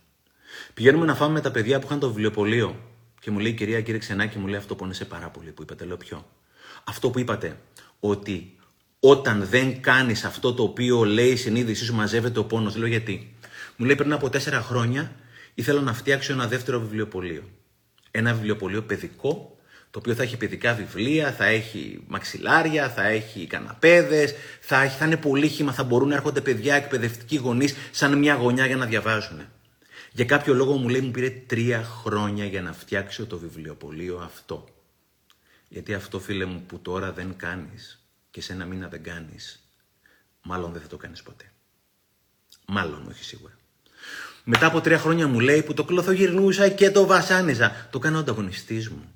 Πηγαίνουμε να φάμε με τα παιδιά που είχαν το βιβλιοπωλείο και μου λέει η κυρία κύριε Ξενάκη μου λέει αυτό πόνεσε πάρα πολύ που είπατε. Λέω ποιο; Αυτό που είπατε ότι όταν δεν κάνεις αυτό το οποίο λέει η συνείδησή σου μαζεύεται ο πόνος. Λέω γιατί; Μου λέει πριν από τέσσερα χρόνια ήθελα να φτιάξω ένα δεύτερο βιβλιοπωλείο. Ένα βιβλιοπωλείο παιδικό, το οποίο θα έχει παιδικά βιβλία, θα έχει μαξιλάρια, θα έχει καναπέδες, θα, έχει, θα είναι πολύχημα, θα μπορούν να έρχονται παιδιά εκπαιδευτικοί γονείς σαν μια γωνιά για να διαβάζουν. Για κάποιο λόγο μου λέει μου πήρε τρία χρόνια για να φτιάξω το βιβλιοπωλείο αυτό. Γιατί αυτό φίλε μου που τώρα δεν κάνεις και σε ένα μήνα δεν κάνεις, μάλλον δεν θα το κάνεις ποτέ. Μάλλον, όχι σίγουρα. Μετά από τρία χρόνια μου λέει που το κλωθογυρνούσα και το βασάνιζα. Το κάνω ανταγωνιστής μου.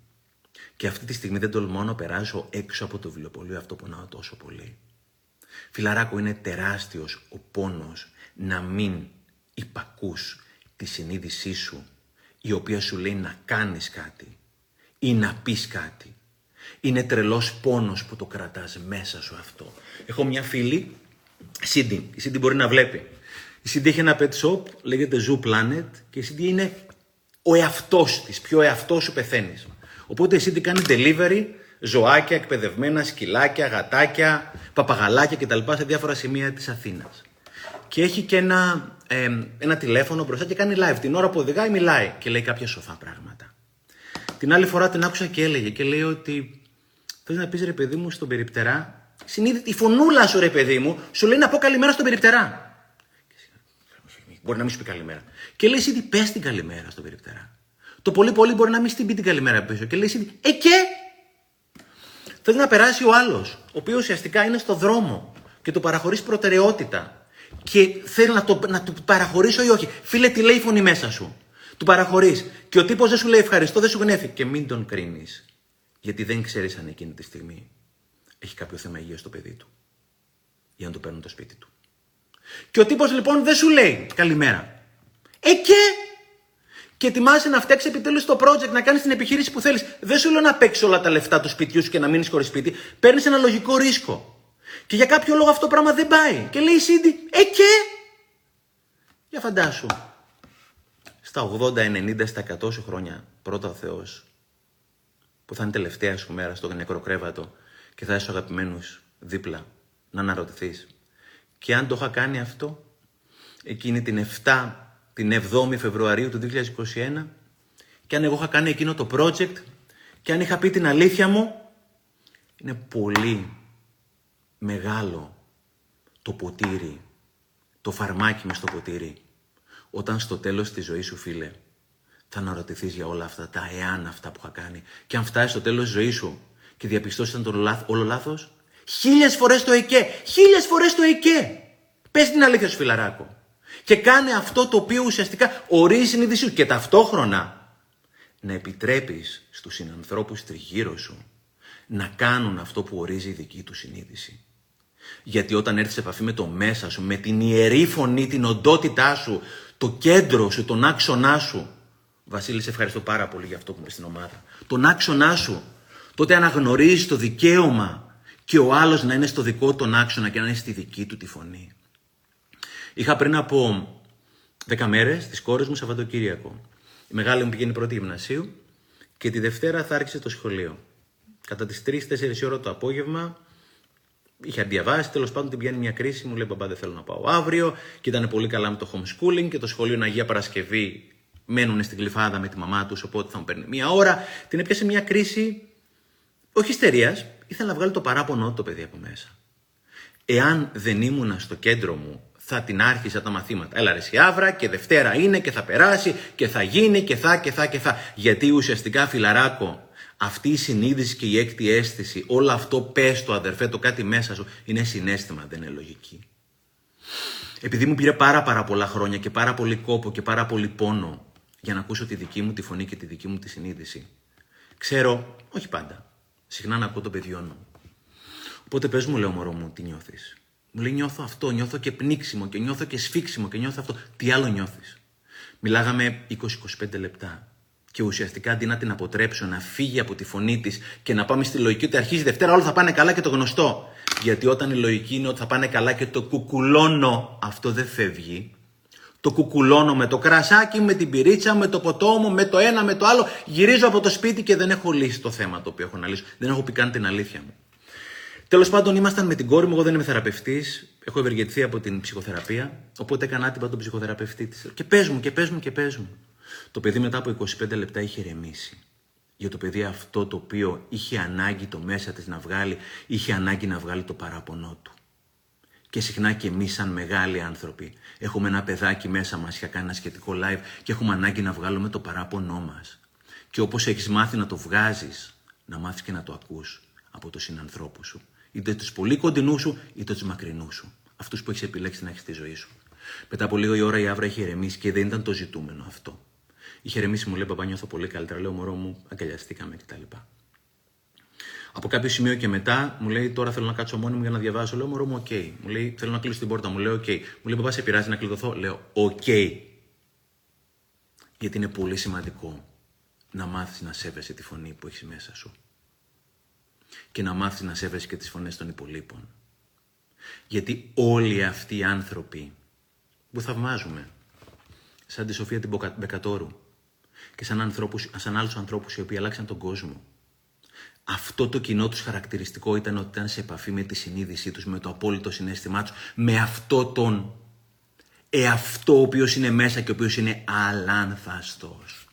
Και αυτή τη στιγμή δεν τολμώ να περάσω έξω από το βιβλιοπωλείο αυτό που πονάω τόσο πολύ. Φιλαράκο, είναι τεράστιος ο πόνος να μην υπακούς τη συνείδησή σου η οποία σου λέει να κάνεις κάτι ή να πεις κάτι. Είναι τρελός πόνος που το κρατάς μέσα σου αυτό. Έχω μια φίλη, Σίντι, η Σίντι μπορεί να βλέπει. Η Σίντι έχει ένα pet shop, λέγεται Zoo Planet και η Σίντι είναι ο εαυτός της, πιο εαυτός σου πεθαίνεις. Οπότε η Σίντι κάνει delivery ζωάκια, εκπαιδευμένα, σκυλάκια, γατάκια, παπαγαλάκια κτλ. σε διάφορα σημεία της Αθήνας. Και έχει και ένα, ε, ένα τηλέφωνο μπροστά και κάνει live. Την ώρα που οδηγάει μιλάει και λέει κάποια σοφά πράγματα. Την άλλη φορά την άκουσα και έλεγε και λέει ότι θες να πεις ρε παιδί μου στον περιπτερά; Συνείδητη, η φωνούλα σου ρε παιδί μου σου λέει να πω καλημέρα στον περιπτερά. Μπορεί να μην σου πει καλημέρα. Και λέει εσύ πες την καλημέρα στον περιπτερά. Το πολύ πολύ μπορεί να μην στην πει την καλημέρα πίσω. Και λέει εσύ ε και; Θέλει να περάσει ο άλλος, ο οποίος ουσιαστικά είναι στο δρόμο και του παραχωρείς προτεραιότητα. Και θέλει να, το, να του παραχωρήσω ή όχι. Φίλε, τι λέει η φωνή μέσα σου. Του παραχωρείς. Και ο τύπος δεν σου λέει ευχαριστώ, δεν σου γνέφει. Και μην τον κρίνεις. Γιατί δεν ξέρεις αν εκείνη τη στιγμή έχει κάποιο θέμα υγείας στο παιδί του. Για να το παίρνουν το σπίτι του. Και ο τύπος λοιπόν δεν σου λέει καλημέρα. Ε και. Και ετοιμάζεσαι να φτιάξεις επιτέλους το project, να κάνεις την επιχείρηση που θέλεις. Δεν σου λέω να παίξεις όλα τα λεφτά του σπιτιού σου και να μείνεις χωρίς σπίτι. Παίρνεις ένα λογικό ρίσκο. Και για κάποιο λόγο αυτό το πράγμα δεν πάει. Και λέει η Σίντι, ε και. Για φαντάσου. Στα 80, 90, στα 100 σου χρόνια, πρώτα ο Θεός, που θα είναι τελευταία σου μέρα στο νεκροκρέβατο και θα είσαι αγαπημένου δίπλα να αναρωτηθείς. Και αν το είχα κάνει αυτό εκείνη την 7, την 7η Φεβρουαρίου του 2021 και αν εγώ είχα κάνει εκείνο το project και αν είχα πει την αλήθεια μου, είναι πολύ μεγάλο το ποτήρι, το φαρμάκι με στο ποτήρι. Όταν στο τέλος της ζωής σου, φίλε, θα αναρωτηθείς για όλα αυτά, τα εάν αυτά που είχα κάνει. Και αν φτάσει στο τέλος της ζωής σου και διαπιστώσεις ήταν το όλο λάθος. Χίλιες φορές το εκέ. Χίλιες φορές το εκέ. Πες την αλήθεια σου, φιλαράκο. Και κάνε αυτό το οποίο ουσιαστικά ορίζει η συνείδησή σου. Και ταυτόχρονα να επιτρέπεις στους συνανθρώπους τριγύρω σου να κάνουν αυτό που ορίζει η δική τους συνείδηση. Γιατί όταν έρθεις σε επαφή με το μέσα σου, με την ιερή φωνή, την οντότητά σου, το κέντρο σου, τον άξονά σου. Βασίλη, σε ευχαριστώ πάρα πολύ για αυτό που είμαι στην ομάδα. Τον άξονά σου, τότε αναγνωρίζεις το δικαίωμα και ο άλλος να είναι στο δικό τον άξονα και να είναι στη δική του τη φωνή. Είχα πριν από 10 μέρες τις κόρες μου Σαββατοκύριακο. Η μεγάλη μου πηγαίνει πρώτη γυμνασίου και τη Δευτέρα θα άρχισε το σχολείο. Κατά τις 3-4 ώρα το απόγευμα είχε διαβάσει, τέλος πάντων την πιάνει μια κρίση, μου λέει μπαμπά δεν θέλω να πάω αύριο και ήταν πολύ καλά με το homeschooling και το σχολείο Αγία Παρασκευή μένουν στην κλειφάδα με τη μαμά τους οπότε θα μου παίρνει μια ώρα. Την έπιασε μια κρίση όχι ιστερίας, ήθελα να βγάλω το παράπονο το παιδί από μέσα. Εάν δεν ήμουνα στο κέντρο μου, θα την άρχισα τα μαθήματα. Έλα ρε αύρα και Δευτέρα είναι και θα περάσει και θα γίνει και θα και θα και θα. Γιατί ουσιαστικά φιλαράκο, αυτή η συνείδηση και η έκτη αίσθηση, όλο αυτό πες το αδερφέ, το κάτι μέσα σου, είναι συνέστημα, δεν είναι λογική. Επειδή μου πήρε πάρα πάρα πολλά χρόνια και πάρα πολύ κόπο και πάρα πολύ πόνο για να ακούσω τη δική μου τη φωνή και τη δική μου τη συνείδηση. Ξέρω, όχι πάντα, Συχνά να ακούω το παιδιό μου. Οπότε πες μου, λέω μωρό μου, τι νιώθεις; Μου λέει νιώθω αυτό, νιώθω και πνίξιμο και νιώθω και σφίξιμο και νιώθω αυτό. Τι άλλο νιώθεις; Μιλάγαμε 20-25 λεπτά. Και ουσιαστικά αντί να την αποτρέψω να φύγει από τη φωνή της και να πάμε στη λογική ότι αρχίζει Δευτέρα, όλα θα πάνε καλά και το γνωστό. Γιατί όταν η λογική είναι ότι θα πάνε καλά και το κουκουλώνω, αυτό δεν φεύγει το κουκουλώνω με το κρασάκι, με την πυρίτσα, με το ποτό μου, με το ένα, με το άλλο. Γυρίζω από το σπίτι και δεν έχω λύσει το θέμα το οποίο έχω να λύσω. Δεν έχω πει καν την αλήθεια μου. Τέλος πάντων, ήμασταν με την κόρη μου. Εγώ δεν είμαι θεραπευτής. Έχω ευεργετηθεί από την ψυχοθεραπεία. Οπότε έκανα άτυπα τον ψυχοθεραπευτή της. Και πες μου, και πες μου, και πες μου. Το παιδί μετά από 25 λεπτά είχε ηρεμήσει. Για το παιδί αυτό το οποίο είχε ανάγκη το μέσα της να βγάλει, είχε ανάγκη να βγάλει το παράπονό του. Και συχνά και εμείς, σαν μεγάλοι άνθρωποι, έχουμε ένα παιδάκι μέσα μας, για κάνει ένα σχετικό live και έχουμε ανάγκη να βγάλουμε το παράπονό μας. Και όπως έχεις μάθει να το βγάζεις, να μάθεις και να το ακούς από τους συνανθρώπους σου. Είτε τους πολύ κοντινούς σου, είτε τους μακρινούς σου. Αυτούς που έχεις επιλέξει να έχεις στη ζωή σου. Μετά από λίγη ώρα η Αύρα είχε ηρεμήσει και δεν ήταν το ζητούμενο αυτό. Είχε ηρεμήσει, μου λέει: Παπά, νιώθω πολύ καλύτερα. Λέω: Μωρό μου, αγκαλιαστήκαμε κτλ. Από κάποιο σημείο και μετά μου λέει: Τώρα θέλω να κάτσω μόνη μου για να διαβάσω. Λέω: Μωρό μου, OK. Okay. Μου λέει: Θέλω να κλείσω την πόρτα μου. Λέω: OK. Okay. Μου λέει: Παπά, σε πειράζει να κλειδωθώ. Λέω: OK. Okay. Γιατί είναι πολύ σημαντικό να μάθεις να σέβεσαι τη φωνή που έχεις μέσα σου. Και να μάθεις να σέβεσαι και τις φωνές των υπολείπων. Γιατί όλοι αυτοί οι άνθρωποι που θαυμάζουμε, σαν τη Σοφία την Μπεκατόρου και σαν, ανθρώπους, σαν άλλους ανθρώπους οι οποίοι αλλάξαν τον κόσμο, αυτό το κοινό τους χαρακτηριστικό ήταν ότι ήταν σε επαφή με τη συνείδησή τους, με το απόλυτο συνέστημά τους, με αυτό τον εαυτό ο οποίος είναι μέσα και ο οποίος είναι αλάνθαστος.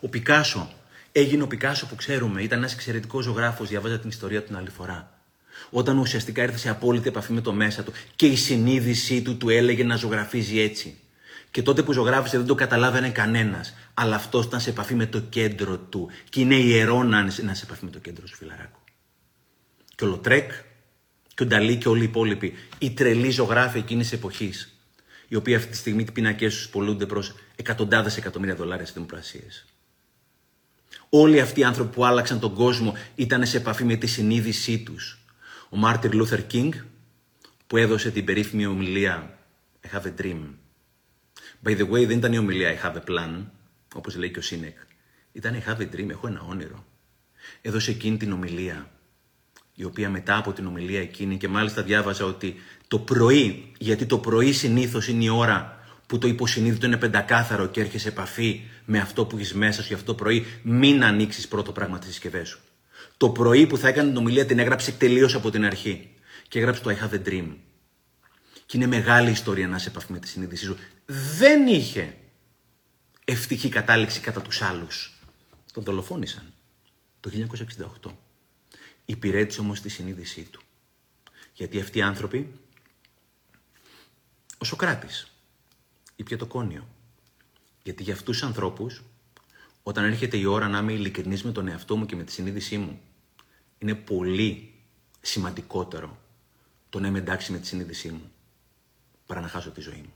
Ο Πικάσο έγινε ο Πικάσο που ξέρουμε, ήταν ένας εξαιρετικός ζωγράφος, διάβαζα την ιστορία του την άλλη φορά. Όταν ουσιαστικά ήρθε σε απόλυτη επαφή με το μέσα του και η συνείδησή του του έλεγε να ζωγραφίζει έτσι. Και τότε που ζωγράφησε δεν το καταλάβαινε κανένας. Αλλά αυτός ήταν σε επαφή με το κέντρο του. Και είναι ιερό να είναι σε επαφή με το κέντρο σου, φιλαράκο. Και ο Λοτρέκ, και ο Νταλί και όλοι οι υπόλοιποι, οι τρελοί ζωγράφοι εκείνης εποχής, οι οποίοι αυτή τη στιγμή οι πίνακές τους πωλούνται προς εκατοντάδες εκατομμύρια δολάρια σε δημοπρασίες. Όλοι αυτοί οι άνθρωποι που άλλαξαν τον κόσμο ήταν σε επαφή με τη συνείδησή τους. Ο Μάρτιν Λούθερ Κίνγκ, που έδωσε την περίφημη ομιλία I have a dream, By the way, δεν ήταν η ομιλία I have a plan, όπως λέει και ο Σίνεκ. Ήταν I have a dream, έχω ένα όνειρο. Έδωσε εκείνη την ομιλία, η οποία μετά από την ομιλία εκείνη και μάλιστα διάβαζα ότι το πρωί, γιατί το πρωί συνήθως είναι η ώρα που το υποσυνείδητο είναι πεντακάθαρο και έρχεσαι σε επαφή με αυτό που έχεις μέσα σου για αυτό το πρωί, μην ανοίξεις πρώτο πράγμα τις συσκευές σου. Το πρωί που θα έκανε την ομιλία την έγραψε τελείως από την αρχή. Και έγραψε το I have a dream. Και είναι μεγάλη ιστορία να σε επαφή με τη συνείδησή σου. Δεν είχε ευτυχή κατάληξη κατά τους άλλους. Τον δολοφόνησαν το 1968. Υπηρέτησε όμως τη συνείδησή του. Γιατί αυτοί οι άνθρωποι, ο Σοκράτης, ήπια το κόνιο. Γιατί για αυτούς τους ανθρώπους, όταν έρχεται η ώρα να είμαι ειλικρινής με τον εαυτό μου και με τη συνείδησή μου, είναι πολύ σημαντικότερο το να είμαι εντάξει με τη συνείδησή μου παρά να χάσω τη ζωή μου.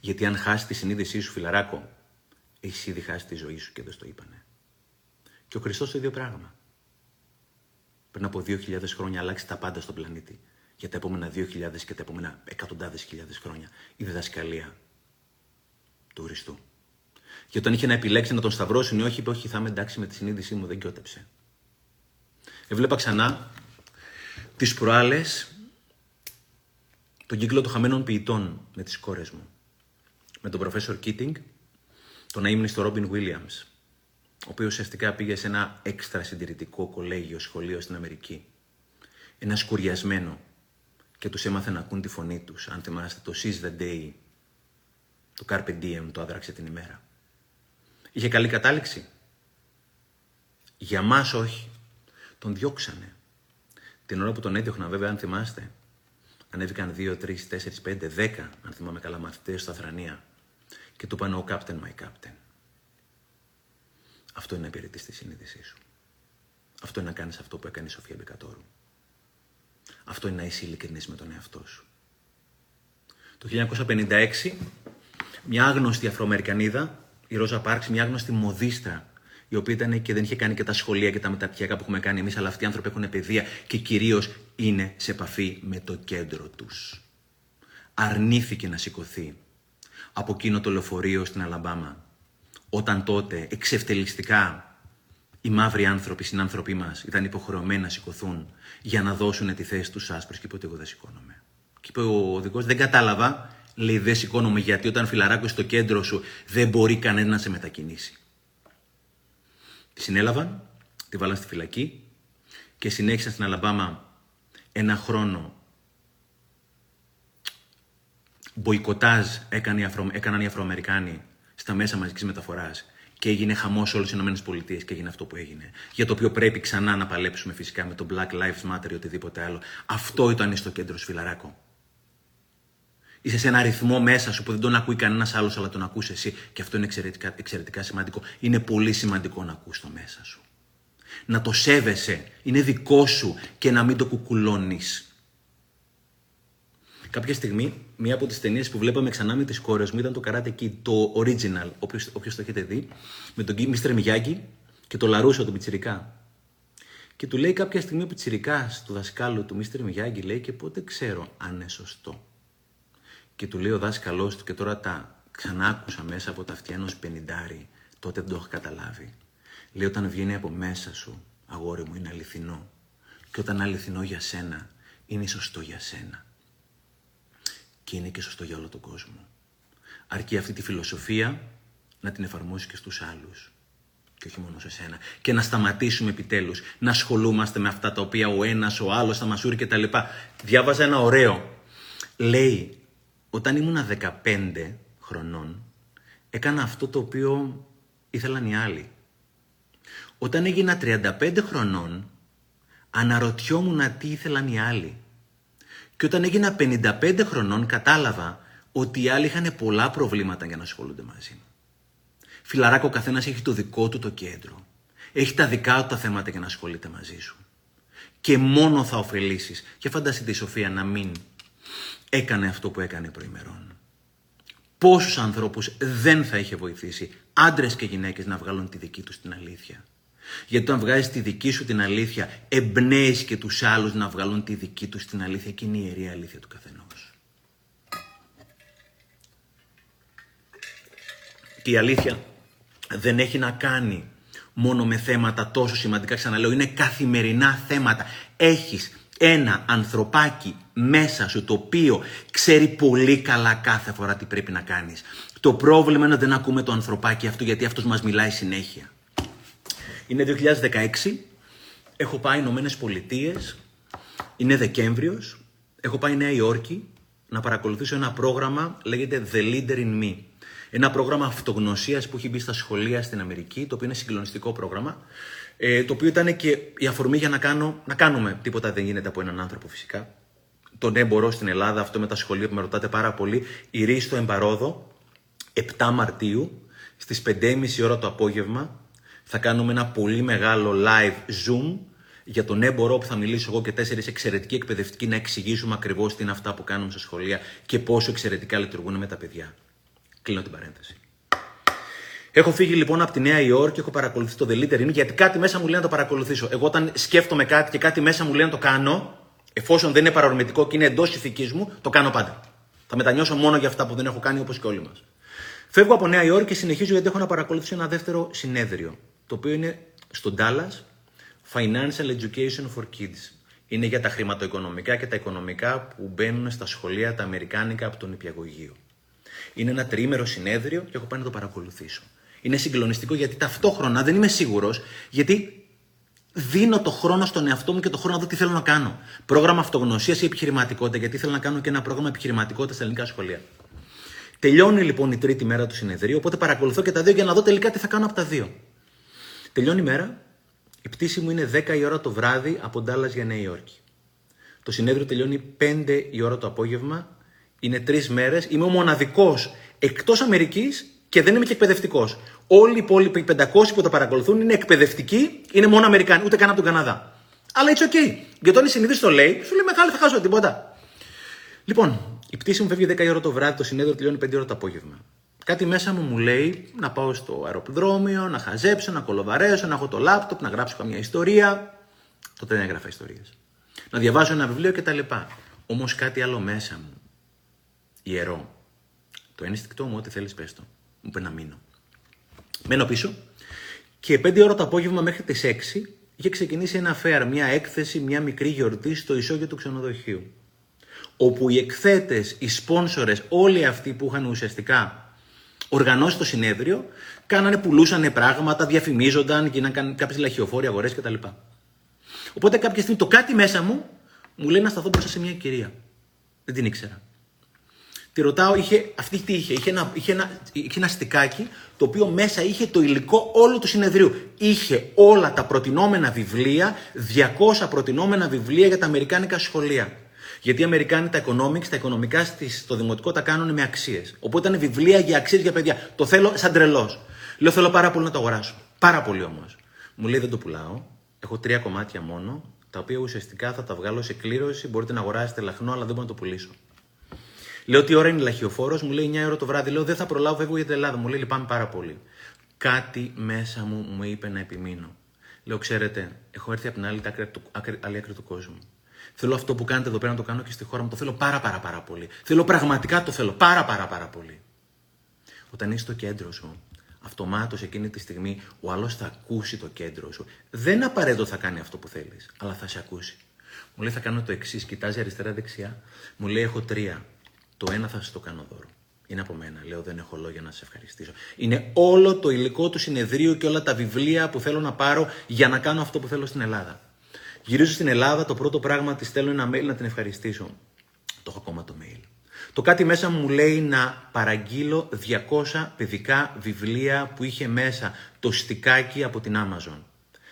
Γιατί αν χάσει τη συνείδησή σου, φιλαράκο, έχεις ήδη χάσει τη ζωή σου και δεν στο είπανε. Και ο Χριστός το ίδιο πράγμα. Πριν από 2.000 χρόνια αλλάξει τα πάντα στον πλανήτη. Για τα επόμενα 2.000 και τα επόμενα εκατοντάδες χιλιάδες χρόνια. Η διδασκαλία του Χριστού. Και όταν είχε να επιλέξει να τον σταυρώσουν ή όχι, είπε: Όχι, θα είμαι εντάξει με τη συνείδησή μου, δεν κιότεψε. Έβλεπα ξανά τις προάλλες τον κύκλο των χαμένων ποιητών με τις κόρες μου. Με τον προφέσορ Κίτινγκ, τον αείμνηστο Ρόμπιν Βίλιαμς, ο οποίος ουσιαστικά πήγε σε ένα έξτρα συντηρητικό κολέγιο, σχολείο στην Αμερική. Ένα σκουριασμένο και τους έμαθε να ακούν τη φωνή τους. Αν θυμάστε το Seize the Day, το Carpe Diem, το άδραξε την ημέρα. Είχε καλή κατάληξη. Για μας όχι. Τον διώξανε. Την ώρα που τον έδιωχναν βέβαια, αν θυμάστε, Ανέβηκαν 2, 3, 4, 5, 10, αν θυμάμαι καλά, μαθητές στα θρανία και του είπαν ο Captain, my Captain. Αυτό είναι να υπηρετεί τη συνείδησή σου. Αυτό είναι να κάνεις αυτό που έκανε η Σοφία Μπεκατόρου. Αυτό είναι να είσαι ειλικρινής με τον εαυτό σου. Το 1956, μια άγνωστη Αφροαμερικανίδα, η Ρόζα Πάρξ, μια άγνωστη μοδίστρα, η οποία ήταν και δεν είχε κάνει και τα σχολεία και τα μεταπτυχιακά που έχουμε κάνει εμείς, αλλά αυτοί οι άνθρωποι έχουν παιδεία και κυρίως είναι σε επαφή με το κέντρο τους. Αρνήθηκε να σηκωθεί από εκείνο το λεωφορείο στην Αλαμπάμα, όταν τότε εξευτελιστικά οι μαύροι άνθρωποι, οι συνάνθρωποι μας, ήταν υποχρεωμένοι να σηκωθούν για να δώσουν τη θέση τους άσπρου. Και είπε ότι εγώ δεν σηκώνομαι. Και είπε ο οδηγός, δεν κατάλαβα, λέει δεν σηκώνομαι γιατί όταν φυλαράκο στο κέντρο σου δεν μπορεί κανένα να σε μετακινήσει. Τη συνέλαβαν, τη βάλαν στη φυλακή και συνέχισαν στην Αλαμπάμα ένα χρόνο μποϊκοτάζ έκαναν οι, Αφρο, έκαναν οι Αφροαμερικάνοι στα μέσα μαζικής μεταφοράς και έγινε χαμός σε όλες τις ΗΠΑ και έγινε αυτό που έγινε. Για το οποίο πρέπει ξανά να παλέψουμε φυσικά με το Black Lives Matter ή οτιδήποτε άλλο. Αυτό ήταν στο κέντρο σου, φιλαράκο. Είσαι σε ένα ρυθμό μέσα σου που δεν τον ακούει κανένας άλλος, αλλά τον ακούς εσύ. Και αυτό είναι εξαιρετικά, εξαιρετικά σημαντικό. Είναι πολύ σημαντικό να ακούς το μέσα σου. Να το σέβεσαι. Είναι δικό σου και να μην το κουκουλώνεις. Κάποια στιγμή, μία από τις ταινίες που βλέπαμε ξανά με τις κόρες μου ήταν το Karate Kid, το original, όποιος το έχετε δει, με τον Mr. Miyagi και το Λαρούσο, τον Πιτσυρικά. Και του λέει κάποια στιγμή ο Πιτσυρικά του δασκάλου του Mr. Miyagi, λέει και πότε ξέρω αν είναι σωστό. Και του λέει ο δάσκαλός του και τώρα τα ξανά άκουσα μέσα από τα αυτιά ενός πενιντάρι, τότε δεν το έχω καταλάβει. Λέει όταν βγαίνει από μέσα σου, αγόρι μου, είναι αληθινό. Και όταν αληθινό για σένα, είναι σωστό για σένα και είναι και σωστό για όλο τον κόσμο. Αρκεί αυτή τη φιλοσοφία να την εφαρμόσει και στους άλλους και όχι μόνο σε σένα. Και να σταματήσουμε επιτέλους να ασχολούμαστε με αυτά τα οποία ο ένας, ο άλλος, τα μασούρι και τα λοιπά. Διάβαζα ένα ωραίο. Λέει, όταν ήμουνα 15 χρονών, έκανα αυτό το οποίο ήθελαν οι άλλοι. Όταν έγινα 35 χρονών, αναρωτιόμουν τι ήθελαν οι άλλοι. Και όταν έγινα 55 χρονών κατάλαβα ότι οι άλλοι είχαν πολλά προβλήματα για να ασχολούνται μαζί μου. Φιλαράκο, ο καθένας έχει το δικό του το κέντρο. Έχει τα δικά του τα θέματα για να ασχολείται μαζί σου. Και μόνο θα ωφελήσεις. Και φανταστείτε η Σοφία να μην έκανε αυτό που έκανε προημερών. Πόσους ανθρώπους δεν θα είχε βοηθήσει, άντρες και γυναίκες, να βγάλουν τη δική τους την αλήθεια; Γιατί όταν βγάζεις τη δική σου την αλήθεια, εμπνέεις και τους άλλους να βγάλουν τη δική τους την αλήθεια και είναι η ιερή αλήθεια του καθενός. Και η αλήθεια δεν έχει να κάνει μόνο με θέματα τόσο σημαντικά, ξαναλέω, είναι καθημερινά θέματα. Έχεις ένα ανθρωπάκι μέσα σου το οποίο ξέρει πολύ καλά κάθε φορά τι πρέπει να κάνεις. Το πρόβλημα είναι ότι δεν ακούμε το ανθρωπάκι αυτό γιατί αυτός μας μιλάει συνέχεια. Είναι 2016, έχω πάει Ηνωμένες Πολιτείες, είναι Δεκέμβριος, έχω πάει Νέα Υόρκη να παρακολουθήσω ένα πρόγραμμα, λέγεται The Leader in Me. Ένα πρόγραμμα αυτογνωσίας που έχει μπει στα σχολεία στην Αμερική, το οποίο είναι συγκλονιστικό πρόγραμμα, ε, το οποίο ήταν και η αφορμή για να, κάνω, να κάνουμε. Τίποτα δεν γίνεται από έναν άνθρωπο φυσικά. Τον έμπορο στην Ελλάδα, αυτό με τα σχολεία που με ρωτάτε πάρα πολύ, η Ρίστο Εμπαρόδο, 7 Μαρτίου, στις 5.30 ώρα το απόγευμα, θα κάνουμε ένα πολύ μεγάλο live Zoom για τον έμπορο που θα μιλήσω εγώ και τέσσερις εξαιρετικοί εκπαιδευτικοί να εξηγήσουμε ακριβώς τι είναι αυτά που κάνουμε στα σχολεία και πόσο εξαιρετικά λειτουργούν με τα παιδιά. Κλείνω την παρένθεση. Έχω φύγει λοιπόν από τη Νέα Υόρκη και έχω παρακολουθήσει το The Leader γιατί κάτι μέσα μου λέει να το παρακολουθήσω. Εγώ όταν σκέφτομαι κάτι και κάτι μέσα μου λέει να το κάνω, εφόσον δεν είναι παρορμητικό και είναι εντός ηθικής μου, το κάνω πάντα. Θα μετανιώσω μόνο για αυτά που δεν έχω κάνει όπως και όλοι μας. Φεύγω από Νέα Υόρκη και συνεχίζω γιατί έχω να παρακολουθήσω ένα δεύτερο συνέδριο το οποίο είναι στο Dallas Financial Education for Kids. Είναι για τα χρηματοοικονομικά και τα οικονομικά που μπαίνουν στα σχολεία τα αμερικάνικα από τον υπηαγωγείο. Είναι ένα τριήμερο συνέδριο και έχω πάει να το παρακολουθήσω. Είναι συγκλονιστικό γιατί ταυτόχρονα δεν είμαι σίγουρος, γιατί δίνω το χρόνο στον εαυτό μου και το χρόνο να δω τι θέλω να κάνω. Πρόγραμμα αυτογνωσίας ή επιχειρηματικότητα, γιατί θέλω να κάνω και ένα πρόγραμμα επιχειρηματικότητας στα ελληνικά σχολεία. Τελειώνει λοιπόν η τρίτη μέρα του συνεδρίου, οπότε παρακολουθώ και τα δύο για να δω τελικά τι θα κάνω από τα δύο. Τελειώνει η μέρα. Η πτήση μου είναι 10 η ώρα το βράδυ από Ντάλλας για Νέα Υόρκη. Το συνέδριο τελειώνει 5 η ώρα το απόγευμα. Είναι τρεις μέρες. Είμαι ο μοναδικός εκτός Αμερικής και δεν είμαι και εκπαιδευτικός. Όλοι οι υπόλοιποι 500 που τα παρακολουθούν είναι εκπαιδευτικοί, είναι μόνο Αμερικάνοι, ούτε καν από τον Καναδά. Αλλά it's okay. Γιατί όταν η συνείδηση το λέει, σου λέει μεγάλη θα χάσω τίποτα. Λοιπόν, η πτήση μου φεύγει 10 η ώρα το βράδυ, το συνέδριο τελειώνει 5 η ώρα το απόγευμα. Κάτι μέσα μου μου λέει να πάω στο αεροπλδρόμιο, να χαζέψω, να κολοβαρέσω, να έχω το λάπτοπ, να γράψω καμιά ιστορία. Τότε δεν έγραφα ιστορίες. Να διαβάσω ένα βιβλίο κτλ. Όμως κάτι άλλο μέσα μου. Ιερό. Το ένστικτό μου, ό,τι θέλεις, πες το. Μου είπε να μείνω. Μένω πίσω και 5 ώρα το απόγευμα μέχρι τις 6 είχε ξεκινήσει ένα φέαρ, μια έκθεση, μια μικρή γιορτή στο ισόγειο του ξενοδοχείου. Όπου οι εκθέτες, οι σπόνσορες, όλοι αυτοί που είχαν ουσιαστικά οργανώσει το συνέδριο, κάνανε, πουλούσανε πράγματα, διαφημίζονταν, γίνανε κάποιες λαχιοφόροι αγορές κτλ. Οπότε κάποια στιγμή το κάτι μέσα μου μου λέει να σταθώ μπροστά σε μια κυρία. Δεν την ήξερα. Τη ρωτάω, είχε, αυτή τι είχε, είχε ένα, είχε, ένα, είχε ένα στικάκι το οποίο μέσα είχε το υλικό όλου του συνεδρίου. Είχε όλα τα προτινόμενα βιβλία, 200 προτινόμενα βιβλία για τα αμερικάνικα σχολεία. Γιατί οι Αμερικάνοι τα economics, τα οικονομικά στο δημοτικό τα κάνουν με αξίες. Οπότε ήταν βιβλία για αξίες για παιδιά. Το θέλω σαν τρελός. Λέω θέλω πάρα πολύ να το αγοράσω. Πάρα πολύ όμως. Μου λέει δεν το πουλάω. Έχω τρία κομμάτια μόνο, τα οποία ουσιαστικά θα τα βγάλω σε κλήρωση. Μπορείτε να αγοράσετε λαχνό, αλλά δεν μπορώ να το πουλήσω. Λέω τι ώρα είναι λαχιοφόρος, μου λέει 9 ώρα το βράδυ. Λέω δεν θα προλάβω, φεύγω για την Ελλάδα. Μου λέει λυπάμαι πάρα πολύ. Κάτι μέσα μου μου είπε να επιμείνω. Λέω, ξέρετε, έχω έρθει από την άλλη άκρη, άλλη άκρη του κόσμου. Θέλω αυτό που κάνετε εδώ πέρα να το κάνω και στη χώρα μου. Το θέλω πάρα πάρα πάρα πολύ. Θέλω πραγματικά το θέλω πάρα πάρα πάρα πολύ. Όταν είσαι στο κέντρο σου, αυτομάτως εκείνη τη στιγμή ο άλλος θα ακούσει το κέντρο σου. Δεν απαραίτητο θα κάνει αυτό που θέλεις, αλλά θα σε ακούσει. Μου λέει θα κάνω το εξής, κοιτάζει αριστερά-δεξιά. Μου λέει έχω τρία. Το ένα θα σας το κάνω δώρο. Είναι από μένα. Λέω δεν έχω λόγια να σας ευχαριστήσω. Είναι όλο το υλικό του συνεδρίου και όλα τα βιβλία που θέλω να πάρω για να κάνω αυτό που θέλω στην Ελλάδα. Γυρίζω στην Ελλάδα, το πρώτο πράγμα τη στέλνω ένα mail να την ευχαριστήσω. Το έχω ακόμα το mail. Το κάτι μέσα μου λέει να παραγγείλω 200 παιδικά βιβλία που είχε μέσα το στικάκι από την Amazon.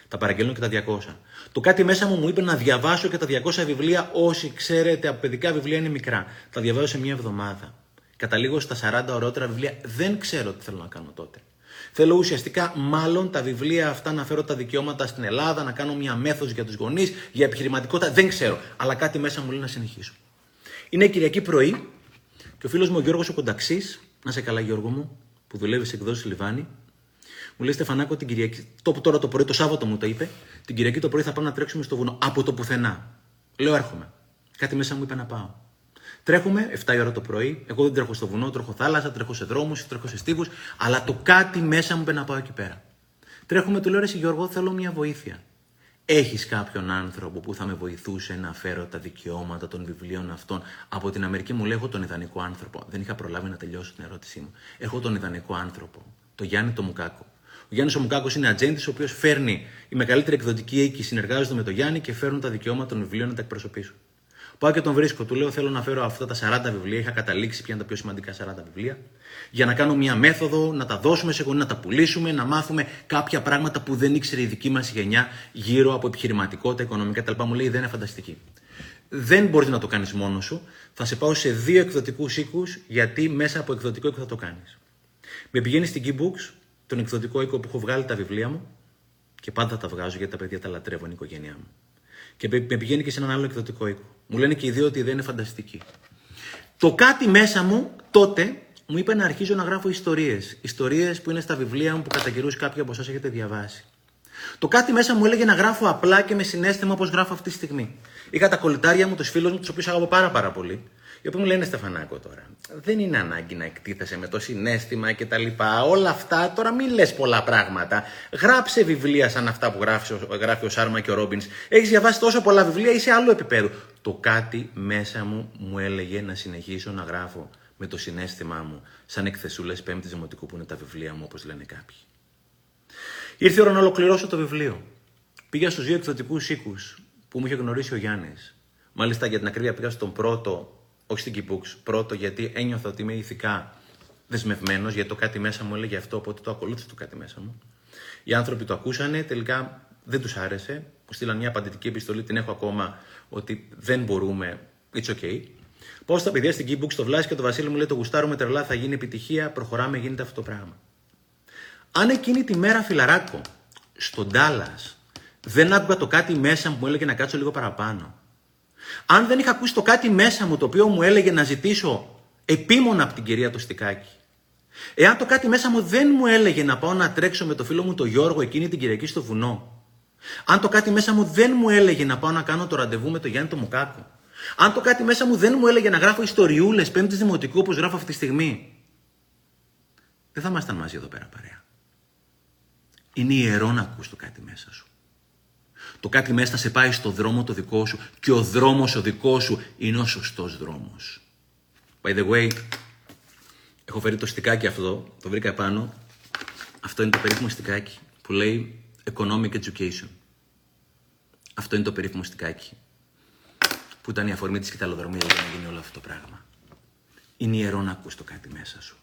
Τα παραγγέλνω και τα 200. Το κάτι μέσα μου μου είπε να διαβάσω και τα 200 βιβλία όσοι ξέρετε από παιδικά βιβλία είναι μικρά. Τα διαβάζω σε μία εβδομάδα. Καταλήγω στα 40 ωρότερα βιβλία. Δεν ξέρω τι θέλω να κάνω τότε. Θέλω ουσιαστικά μάλλον τα βιβλία αυτά να φέρω τα δικαιώματα στην Ελλάδα, να κάνω μια μέθοδος για τους γονείς, για επιχειρηματικότητα. Δεν ξέρω. Αλλά κάτι μέσα μου λέει να συνεχίσω. Είναι Κυριακή πρωί και ο φίλος μου ο Γιώργος ο Κονταξής, να σε καλά Γιώργο μου, που δουλεύεις σε εκδόσει Λιβάνι, μου λέει Στεφανάκο την Κυριακή. Το, τώρα το πρωί, το Σάββατο μου το είπε. Την Κυριακή το πρωί θα πάμε να τρέξουμε στο βουνό. Από το πουθενά. Λέω έρχομαι. Κάτι μέσα μου είπε να πάω. Τρέχουμε 7 η ώρα το πρωί. Εγώ δεν τρέχω στο βουνό, τρέχω θάλασσα, τρέχω σε δρόμους, τρέχω σε στίβου. Αλλά το κάτι μέσα μου είπε να πάω εκεί πέρα. Τρέχουμε, του λέω Ρε Γιώργο, θέλω μια βοήθεια. Έχεις κάποιον άνθρωπο που θα με βοηθούσε να φέρω τα δικαιώματα των βιβλίων αυτών; Από την Αμερική. Μου λέει: Έχω τον ιδανικό άνθρωπο. Δεν είχα προλάβει να τελειώσω την ερώτησή μου. Έχω τον ιδανικό άνθρωπο. Το Γιάννη το Μουκάκο. Ο Γιάννης ο Μουκάκο είναι ατζέντης, ο οποίος φέρνει η μεγαλύτερη εκδοτική οίκη, συνεργάζονται με τον Γιάννη και φέρνουν τα δικαιώματα των βιβλίων να τα εκπροσωπήσουν. Πάω και τον βρίσκω. Του λέω: Θέλω να φέρω αυτά τα 40 βιβλία. Είχα καταλήξει ποια είναι τα πιο σημαντικά 40 βιβλία. Για να κάνω μια μέθοδο, να τα δώσουμε σε γονεί, να τα πουλήσουμε, να μάθουμε κάποια πράγματα που δεν ήξερε η δική μας γενιά γύρω από επιχειρηματικότητα, οικονομικά κτλ. Μου λέει: Δεν είναι φανταστική. Δεν μπορείς να το κάνεις μόνος σου. Θα σε πάω σε δύο εκδοτικούς οίκους, γιατί μέσα από εκδοτικό οίκο θα το κάνεις. Με πηγαίνει στην Keybooks, τον εκδοτικό οίκο που έχω βγάλει τα βιβλία μου και πάντα τα βγάζω γιατί τα παιδιά τα λατρεύουν η οικογένειά μου. Και με πηγαίνει και σε έναν άλλο εκδοτικό οίκο. Μου λένε και οι δύο ότι δεν είναι φανταστική. Το κάτι μέσα μου τότε μου είπε να αρχίζω να γράφω ιστορίες. Ιστορίες που είναι στα βιβλία μου που κατά καιρούς κάποιοι από εσάς έχετε διαβάσει. Το κάτι μέσα μου έλεγε να γράφω απλά και με συνέστημα όπως γράφω αυτή τη στιγμή. Είχα τα κολλητάρια μου, τους φίλους μου, τους οποίους αγαπώ πάρα, πάρα πολύ. Οι οποίοι μου λένε Στεφανάκο τώρα, δεν είναι ανάγκη να εκτίθεσαι με το συνέστημα και τα λοιπά. Όλα αυτά τώρα μην λες πολλά πράγματα. Γράψε βιβλία σαν αυτά που γράφεις, γράφει ο Σάρμα και ο Ρόμπινς. Έχεις διαβάσει τόσο πολλά βιβλία, είσαι άλλο επίπεδο. Το κάτι μέσα μου μου έλεγε να συνεχίσω να γράφω με το συνέστημά μου, σαν εκθεσούλες Πέμπτης Δημοτικού που είναι τα βιβλία μου, όπως λένε κάποιοι. Ήρθε η ώρα να ολοκληρώσω το βιβλίο. Πήγα στους δύο εκδοτικούς οίκους που μου είχε γνωρίσει ο Γιάννης. Μάλιστα για την ακρίβεια πήγα στον πρώτο όχι στην Keybooks. Πρώτο, γιατί ένιωθα ότι είμαι ηθικά δεσμευμένος, γιατί το κάτι μέσα μου έλεγε αυτό, οπότε το ακολούθησα το κάτι μέσα μου. Οι άνθρωποι το ακούσανε, τελικά δεν τους άρεσε. Μου στείλαν μια απαντητική επιστολή, την έχω ακόμα, ότι δεν μπορούμε. It's okay. Πάω στα παιδιά στην Keybooks, το Βλάση και το Βασίλη μου λέει: Το γουστάρουμε τρελά, θα γίνει επιτυχία, προχωράμε, γίνεται αυτό το πράγμα. Αν εκείνη τη μέρα, φιλαράκο, στον Τάλλας, δεν άκουγα το κάτι μέσα μου που έλεγε να κάτσω λίγο παραπάνω. Αν δεν είχα ακούσει το κάτι μέσα μου το οποίο μου έλεγε να ζητήσω επίμονα από την κυρία το στικάκι. Εάν το κάτι μέσα μου δεν μου έλεγε να πάω να τρέξω με το φίλο μου το Γιώργο εκείνη την Κυριακή στο βουνό. Αν το κάτι μέσα μου δεν μου έλεγε να πάω να κάνω το ραντεβού με το Γιάννη το Μουκάκο. Αν το κάτι μέσα μου δεν μου έλεγε να γράφω ιστοριούλες πέμπτης δημοτικού όπως γράφω αυτή τη στιγμή. Δεν θα ήμασταν μαζί εδώ πέρα παρέα. Είναι ιερό να ακούς το κάτι μέσα σου. Το κάτι μέσα θα σε πάει στο δρόμο το δικό σου και ο δρόμος ο δικός σου είναι ο σωστός δρόμος. By the way, έχω φέρει το στικάκι αυτό, το βρήκα πάνω. Αυτό είναι το περίφημο στικάκι που λέει Economic Education. Αυτό είναι το περίφημο στικάκι που ήταν η αφορμή της κοιταλοδρομίας για να γίνει όλο αυτό το πράγμα. Είναι ιερό να ακούς το κάτι μέσα σου.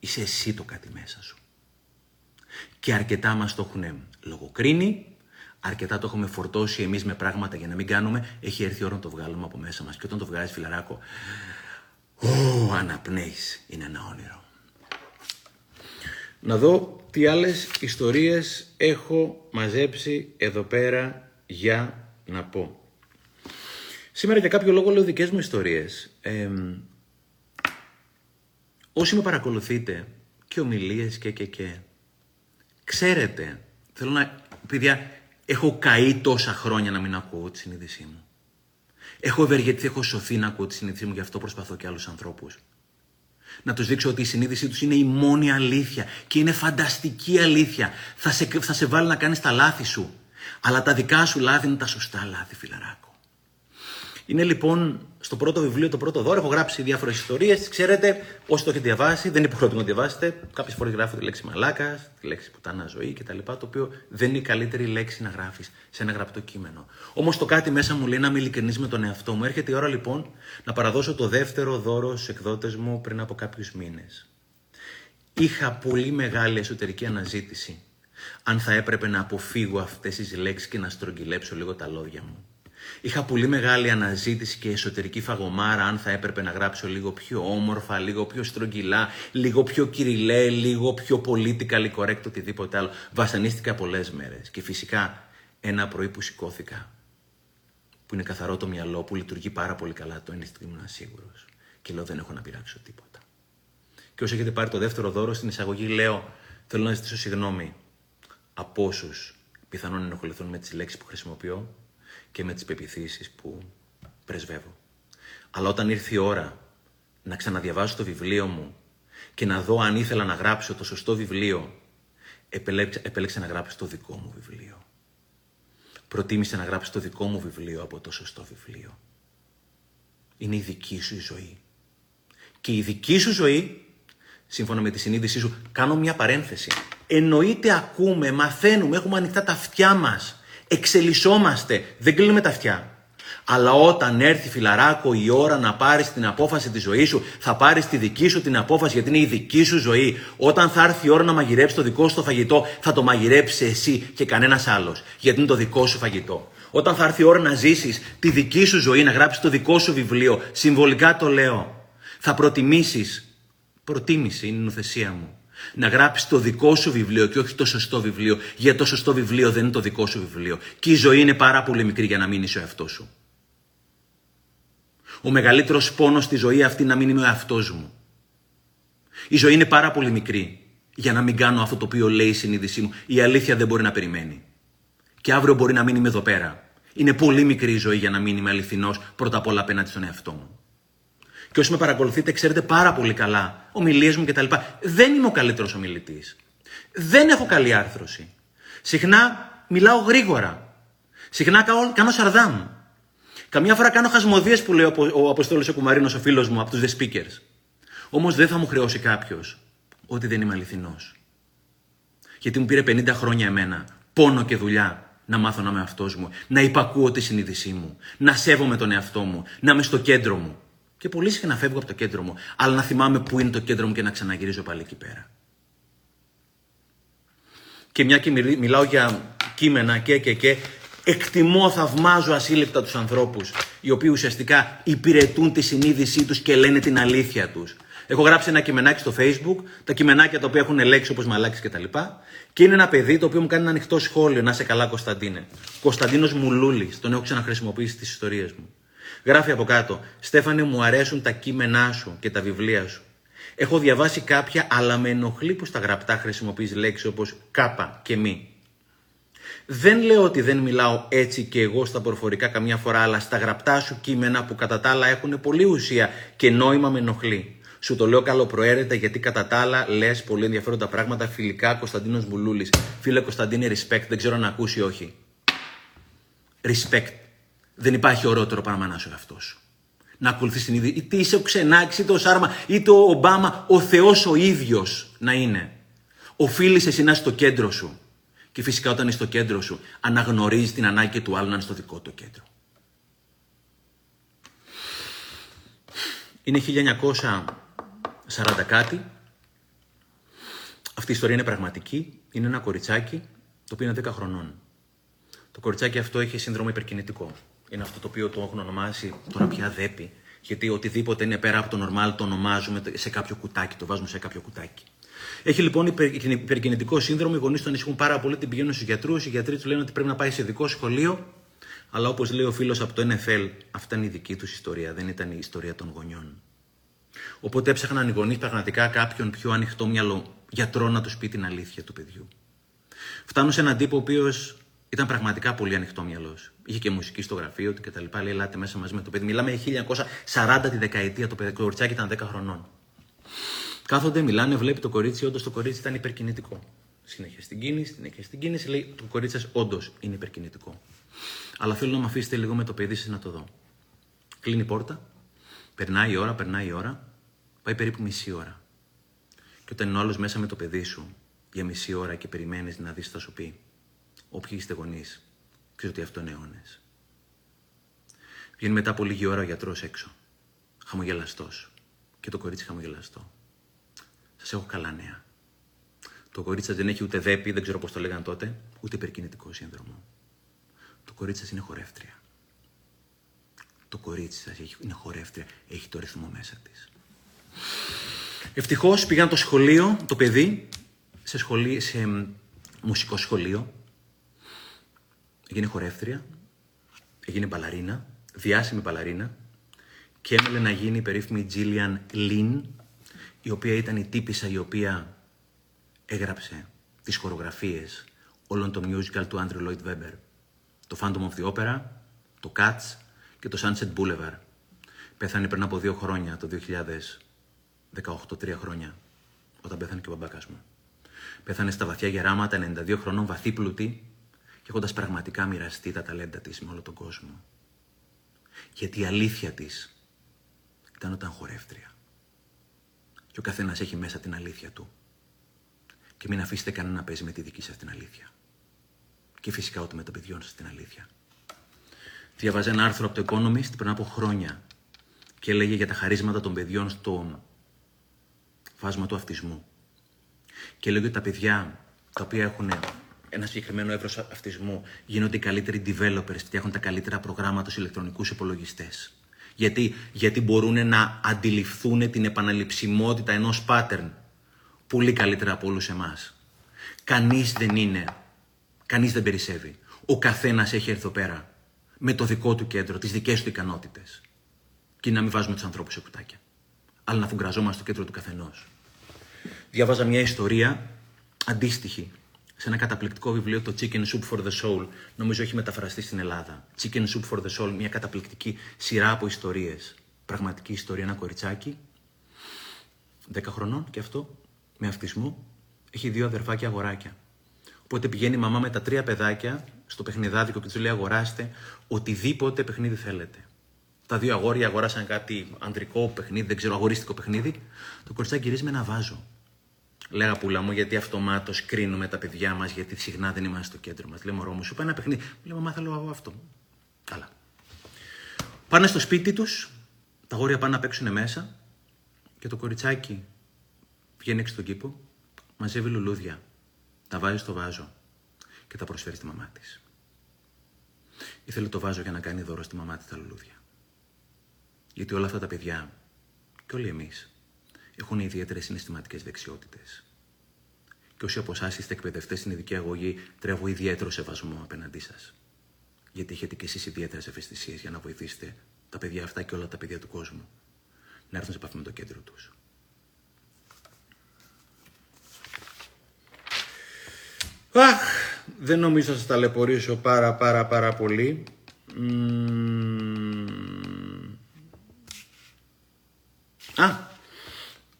Είσαι εσύ το κάτι μέσα σου. Και αρκετά μας το έχουν λογοκρίνει, αρκετά το έχουμε φορτώσει εμείς με πράγματα για να μην κάνουμε, έχει έρθει η ώρα να το βγάλουμε από μέσα μας. Και όταν το βγάζεις φιλαράκο, ω, αναπνέεις, είναι ένα όνειρο. Να δω τι άλλες ιστορίες έχω μαζέψει εδώ πέρα για να πω. Σήμερα για κάποιο λόγο λέω δικές μου ιστορίες. όσοι με παρακολουθείτε και ομιλίες και και και ξέρετε, θέλω να, παιδιά, έχω καεί τόσα χρόνια να μην ακούω τη συνείδησή μου. Έχω ευεργετηθεί, έχω σωθεί να ακούω τη συνείδησή μου, γι' αυτό προσπαθώ και άλλους ανθρώπους. Να τους δείξω ότι η συνείδησή τους είναι η μόνη αλήθεια και είναι φανταστική αλήθεια. Θα σε, θα σε βάλει να κάνεις τα λάθη σου. Αλλά τα δικά σου λάθη είναι τα σωστά λάθη, φιλαράκο. Είναι λοιπόν στο πρώτο βιβλίο, το πρώτο δώρο. Έχω γράψει διάφορες ιστορίες. Ξέρετε, όσοι το έχετε διαβάσει, δεν είναι υποχρεωτικό να διαβάσετε. Κάποιες φορές γράφω τη λέξη μαλάκας, τη λέξη πουτάνα ζωή κτλ. Το οποίο δεν είναι η καλύτερη λέξη να γράφεις σε ένα γραπτό κείμενο. Όμως το κάτι μέσα μου λέει να είμαι ειλικρινής με τον εαυτό μου. Έρχεται η ώρα λοιπόν να παραδώσω το δεύτερο δώρο στους εκδότες μου πριν από κάποιους μήνες. Είχα πολύ μεγάλη εσωτερική αναζήτηση αν θα έπρεπε να αποφύγω αυτές τις λέξεις και να στρογγυλέψω λίγο τα λόγια μου. Είχα πολύ μεγάλη αναζήτηση και εσωτερική φαγωμάρα αν θα έπρεπε να γράψω λίγο πιο όμορφα, λίγο πιο στρογγυλά, λίγο πιο κυριλέ, λίγο πιο politically correct, οτιδήποτε άλλο. Βασανίστηκα πολλές μέρες. Και φυσικά ένα πρωί που σηκώθηκα, που είναι καθαρό το μυαλό, που λειτουργεί πάρα πολύ καλά, το ένστικτο ήμουν σίγουρος. Και λέω δεν έχω να πειράξω τίποτα. Και όσο έχετε πάρει το δεύτερο δώρο στην εισαγωγή, λέω θέλω να ζητήσω συγγνώμη από όσους πιθανόν ενοχληθούν με τις λέξεις που χρησιμοποιώ και με τις πεπιθήσεις που πρεσβεύω. Αλλά όταν ήρθε η ώρα να ξαναδιαβάσω το βιβλίο μου και να δω αν ήθελα να γράψω το σωστό βιβλίο, επέλεξα, επέλεξα να γράψω το δικό μου βιβλίο. Προτίμησε να γράψεις το δικό μου βιβλίο από το σωστό βιβλίο. Είναι η δική σου η ζωή. Και η δική σου ζωή, σύμφωνα με τη συνείδησή σου, κάνω μια παρένθεση. Εννοείται ακούμε, μαθαίνουμε, έχουμε ανοιχτά τα αυτιά μας Εξελισσόμαστε, δεν κλείνουμε τα αυτιά. Αλλά όταν έρθει φιλαράκο η ώρα να πάρεις την απόφαση της ζωής σου, θα πάρεις τη δική σου την απόφαση γιατί είναι η δική σου ζωή. Όταν θα έρθει η ώρα να μαγειρέψεις το δικό σου το φαγητό, θα το μαγειρέψεις εσύ και κανένας άλλος, γιατί είναι το δικό σου φαγητό. Όταν θα έρθει η ώρα να ζήσεις τη δική σου ζωή, να γράψεις το δικό σου βιβλίο, συμβολικά το λέω, θα προτιμήσεις, προτίμηση είναι η νοθεσία μου, να γράψεις το δικό σου βιβλίο και όχι το σωστό βιβλίο, γιατί το σωστό βιβλίο δεν είναι το δικό σου βιβλίο. Και η ζωή είναι πάρα πολύ μικρή για να μείνει ο εαυτός σου. Ο μεγαλύτερος πόνος στη ζωή αυτή να μην είμαι ο εαυτός μου. Η ζωή είναι πάρα πολύ μικρή για να μην κάνω αυτό το οποίο λέει η συνείδησή μου. Η αλήθεια δεν μπορεί να περιμένει. Και αύριο μπορεί να μην είμαι εδώ πέρα. Είναι πολύ μικρή η ζωή για να μην είμαι αληθινός πρώτα απ' όλα απέναντι στον εαυτό μου. Και όσοι με παρακολουθείτε, ξέρετε πάρα πολύ καλά ομιλίες μου κτλ. Δεν είμαι ο καλύτερος ομιλητής. Δεν έχω καλή άρθρωση. Συχνά μιλάω γρήγορα. Συχνά κάνω σαρδάμ. Καμιά φορά κάνω χασμοδίε που λέει ο Αποστόλο ο Κουμαρίνος, ο φίλος μου, από τους The Speakers. Όμως δεν θα μου χρεώσει κάποιος ότι δεν είμαι αληθινός. Γιατί μου πήρε 50 χρόνια εμένα πόνο και δουλειά να μάθω να είμαι αυτός μου, να υπακούω τη συνείδησή μου, να σέβομαι τον εαυτό μου, να είμαι στο κέντρο μου. Και πολύ συχνά φεύγω από το κέντρο μου, αλλά να θυμάμαι πού είναι το κέντρο μου και να ξαναγυρίζω πάλι εκεί πέρα. Και μια και μιλάω για κείμενα και και και, εκτιμώ, θαυμάζω ασύλληπτα τους ανθρώπους, οι οποίοι ουσιαστικά υπηρετούν τη συνείδησή τους και λένε την αλήθεια τους. Έχω γράψει ένα κειμενάκι στο facebook, τα κειμενάκια τα οποία έχουν λέξει όπως μαλάκι και τα λοιπά. Και είναι ένα παιδί το οποίο μου κάνει ένα ανοιχτό σχόλιο, να σε καλά Κωνσταντίνε. Κωνσταντίνος Μουλούλης, τον έχω ξαναχρησιμοποιήσει στις ιστορίες μου. Γράφει από κάτω. Στέφανε, μου αρέσουν τα κείμενά σου και τα βιβλία σου. Έχω διαβάσει κάποια, αλλά με ενοχλεί που στα γραπτά χρησιμοποιείς λέξεις όπως κάπα και μη. Δεν λέω ότι δεν μιλάω έτσι και εγώ στα προφορικά καμιά φορά, αλλά στα γραπτά σου κείμενα που κατά τα άλλα έχουν πολύ ουσία και νόημα με ενοχλεί. Σου το λέω καλοπροαίρετα γιατί κατά τα άλλα λες πολύ ενδιαφέροντα πράγματα. Φιλικά Κωνσταντίνος Μπουλούλης. Φίλε Κωνσταντίνε, respect. Δεν ξέρω να ακούσει όχι. Respect. Δεν υπάρχει ωραιότερο πράγμα να είσαι αυτός σου. Να ακολουθείς την ίδια. Είτε είσαι ο Ξενάκης, είτε ο Σάρμα, είτε ο Ομπάμα, ο Θεός ο ίδιος να είναι. Οφείλεις εσύ να είσαι στο κέντρο σου. Και φυσικά όταν είσαι στο κέντρο σου, αναγνωρίζεις την ανάγκη του άλλου να είναι στο δικό του κέντρο. Είναι 1940 κάτι. Αυτή η ιστορία είναι πραγματική. Είναι ένα κοριτσάκι το οποίο είναι 10 χρονών. Το κοριτσάκι αυτό έχει σύνδρομο υπερκινητικό. Είναι αυτό το οποίο το έχουν ονομάσει τώρα πια δέπη. Γιατί οτιδήποτε είναι πέρα από το normal το ονομάζουμε σε κάποιο κουτάκι, το βάζουμε σε κάποιο κουτάκι. Έχει λοιπόν υπερκινητικό σύνδρομο, οι γονείς του ανησυχούν πάρα πολύ, την πηγαίνουν στους γιατρούς. Οι γιατροί τους λένε ότι πρέπει να πάει σε ειδικό σχολείο. Αλλά όπως λέει ο φίλος από το NFL, αυτά είναι η δική τους ιστορία, δεν ήταν η ιστορία των γονιών. Οπότε έψαχναν οι γονείς πραγματικά κάποιον πιο ανοιχτό μυαλό γιατρό να τους πει την αλήθεια του παιδιού. Φτάνουν σε έναν τύπο ο οποίος ήταν πραγματικά πολύ ανοιχτό μυαλό. Είχε και μουσική στο γραφείο του κτλ. Λέει: Ελάτε μέσα μαζί με το παιδί. Μιλάμε 1940 τη δεκαετία. Το παιδί κοριτσάκι ήταν 10 χρονών. Κάθονται, μιλάνε, βλέπει το κορίτσι. Όντως το κορίτσι ήταν υπερκινητικό. Συνέχεια στην κίνηση, συνέχεια στην κίνηση. Λέει: Το κορίτσι σας όντως είναι υπερκινητικό. Αλλά θέλω να με αφήσετε λίγο με το παιδί σας να το δω. Κλείνει η πόρτα. Περνάει η ώρα, περνάει η ώρα. Πάει περίπου μισή ώρα. Και όταν είναι ο άλλος μέσα με το παιδί σου για μισή ώρα και περιμένεις να δεις, θα σου πει: Όποιοι είστε γονείς, ξέρω ότι αυτό είναι αιώνες. Βγαίνει μετά από λίγη ώρα ο γιατρός έξω. Χαμογελαστός. Και το κορίτσι χαμογελαστό. Σας έχω καλά νέα. Το κορίτσι δεν έχει ούτε δέπη, δεν ξέρω πώς το λέγανε τότε, ούτε υπερκινητικό σύνδρομο. Το κορίτσι σας είναι χορεύτρια. Το κορίτσι σας είναι χορεύτρια, έχει το ρυθμό μέσα της. Ευτυχώς πήγαν το σχολείο, το παιδί, σε, σχολείο, σε μουσικό σχολείο. Έγινε χορεύτρια, έγινε μπαλαρίνα, διάσημη μπαλαρίνα και έμελε να γίνει η περίφημη Τζίλιαν Λίν, η οποία ήταν η τύπησα η οποία έγραψε τις χορογραφίες όλων των musical του Andrew Lloyd Webber. Το Phantom of the Opera, το Cats και το Sunset Boulevard. Πέθανε πριν από δύο χρόνια, το 2018, τρία χρόνια, όταν πέθανε και ο μπαμπάκας μου. Πέθανε στα βαθιά γεράματα, 92 χρονών, βαθύ πλουτή και έχοντας πραγματικά μοιραστεί τα ταλέντα της με όλο τον κόσμο. Γιατί η αλήθεια της ήταν όταν χορεύτρια. Και ο καθένας έχει μέσα την αλήθεια του. Και μην αφήσετε κανένα να παίζει με τη δική σας την αλήθεια. Και φυσικά ούτε με το παιδιών σας την αλήθεια. Διαβάζα ένα άρθρο από το Economist πριν από χρόνια και έλεγε για τα χαρίσματα των παιδιών στο φάσμα του αυτισμού. Και λέγει ότι τα παιδιά τα οποία έχουν ένα συγκεκριμένο εύρος αυτισμού γίνονται οι καλύτεροι developers, φτιάχνουν τα καλύτερα προγράμματα στους ηλεκτρονικούς υπολογιστές. Γιατί, γιατί μπορούν να αντιληφθούν την επαναληψιμότητα ενός pattern πολύ καλύτερα από όλους εμάς. Κανείς δεν είναι, κανείς δεν περισσεύει. Ο καθένας έχει έρθει εδώ πέρα με το δικό του κέντρο, τις δικές του ικανότητες. Και να μην βάζουμε τους ανθρώπους σε κουτάκια. Αλλά να φουγκραζόμαστε στο κέντρο του καθενός. Διάβαζα μια ιστορία αντίστοιχη σε ένα καταπληκτικό βιβλίο, το Chicken Soup for the Soul. Νομίζω έχει μεταφραστεί στην Ελλάδα. Chicken Soup for the Soul, μια καταπληκτική σειρά από ιστορίες. Πραγματική ιστορία, ένα κοριτσάκι, 10 χρονών και αυτό, με αυτισμό. Έχει δύο αδερφάκια αγοράκια. Οπότε πηγαίνει η μαμά με τα τρία παιδάκια στο παιχνιδάδικο και τους λέει: Αγοράστε οτιδήποτε παιχνίδι θέλετε. Τα δύο αγόρια αγοράσαν κάτι ανδρικό παιχνίδι, δεν ξέρω, αγορίστικο παιχνίδι. Το κοριτσάκι γυρίζει με ένα βάζο. Λέγα πουλά μου, γιατί αυτομάτως κρίνουμε τα παιδιά μας, γιατί συχνά δεν είμαστε στο κέντρο μας. Λέμε, μου, σου πάει ένα παιχνίδι. Λέμε, μα θέλω αυτό. Καλά. Πάνε στο σπίτι τους, τα γόρια πάνε να παίξουν μέσα και το κοριτσάκι βγαίνει έξω στον κήπο, μαζεύει λουλούδια, τα βάζει στο βάζο και τα προσφέρει στη μαμά της. Ήθελε το βάζο για να κάνει δώρο στη μαμά της τα λουλούδια. Γιατί όλα αυτά τα παιδιά και όλοι εμείς έχουν ιδιαίτερες συναισθηματικές δεξιότητες. Και όσοι από εσάς είστε εκπαιδευτές στην ειδική αγωγή, τρέβω ιδιαίτερο σεβασμό απέναντί σας. Γιατί έχετε κι εσείς ιδιαίτερες ευαισθησίες για να βοηθήσετε τα παιδιά αυτά και όλα τα παιδιά του κόσμου να έρθουν σε επαφή με το κέντρο τους. Αχ, δεν νομίζω να σας ταλαιπωρήσω πάρα πάρα πάρα πολύ. Α,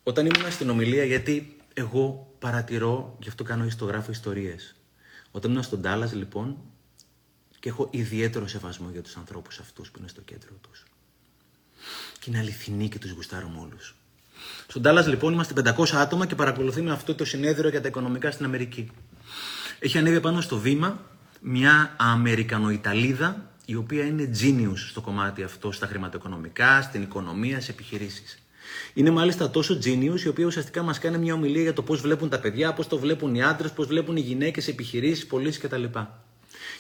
όταν ήμουν στην ομιλία, γιατί εγώ παρατηρώ, γι' αυτό κάνω ιστογράφω ιστορίες. Όταν ήμουν στον Τάλλας, λοιπόν, και έχω ιδιαίτερο σεβασμό για τους ανθρώπους αυτούς που είναι στο κέντρο τους. Και είναι αληθινοί και τους γουστάρουμε όλους. Στον Τάλλας, λοιπόν, είμαστε 500 άτομα και παρακολουθούμε αυτό το συνέδριο για τα οικονομικά στην Αμερική. Έχει ανέβει πάνω στο βήμα μια Αμερικανοϊταλίδα, η οποία είναι genius στο κομμάτι αυτό, στα χρηματοοικονομικά, στην οικονομία, σε επιχειρήσεις. Είναι μάλιστα τόσο genius, η οποία ουσιαστικά μας κάνει μια ομιλία για το πώς βλέπουν τα παιδιά, πώς το βλέπουν οι άντρες, πώς βλέπουν οι γυναίκες, επιχειρήσεις, πωλήσεις κτλ.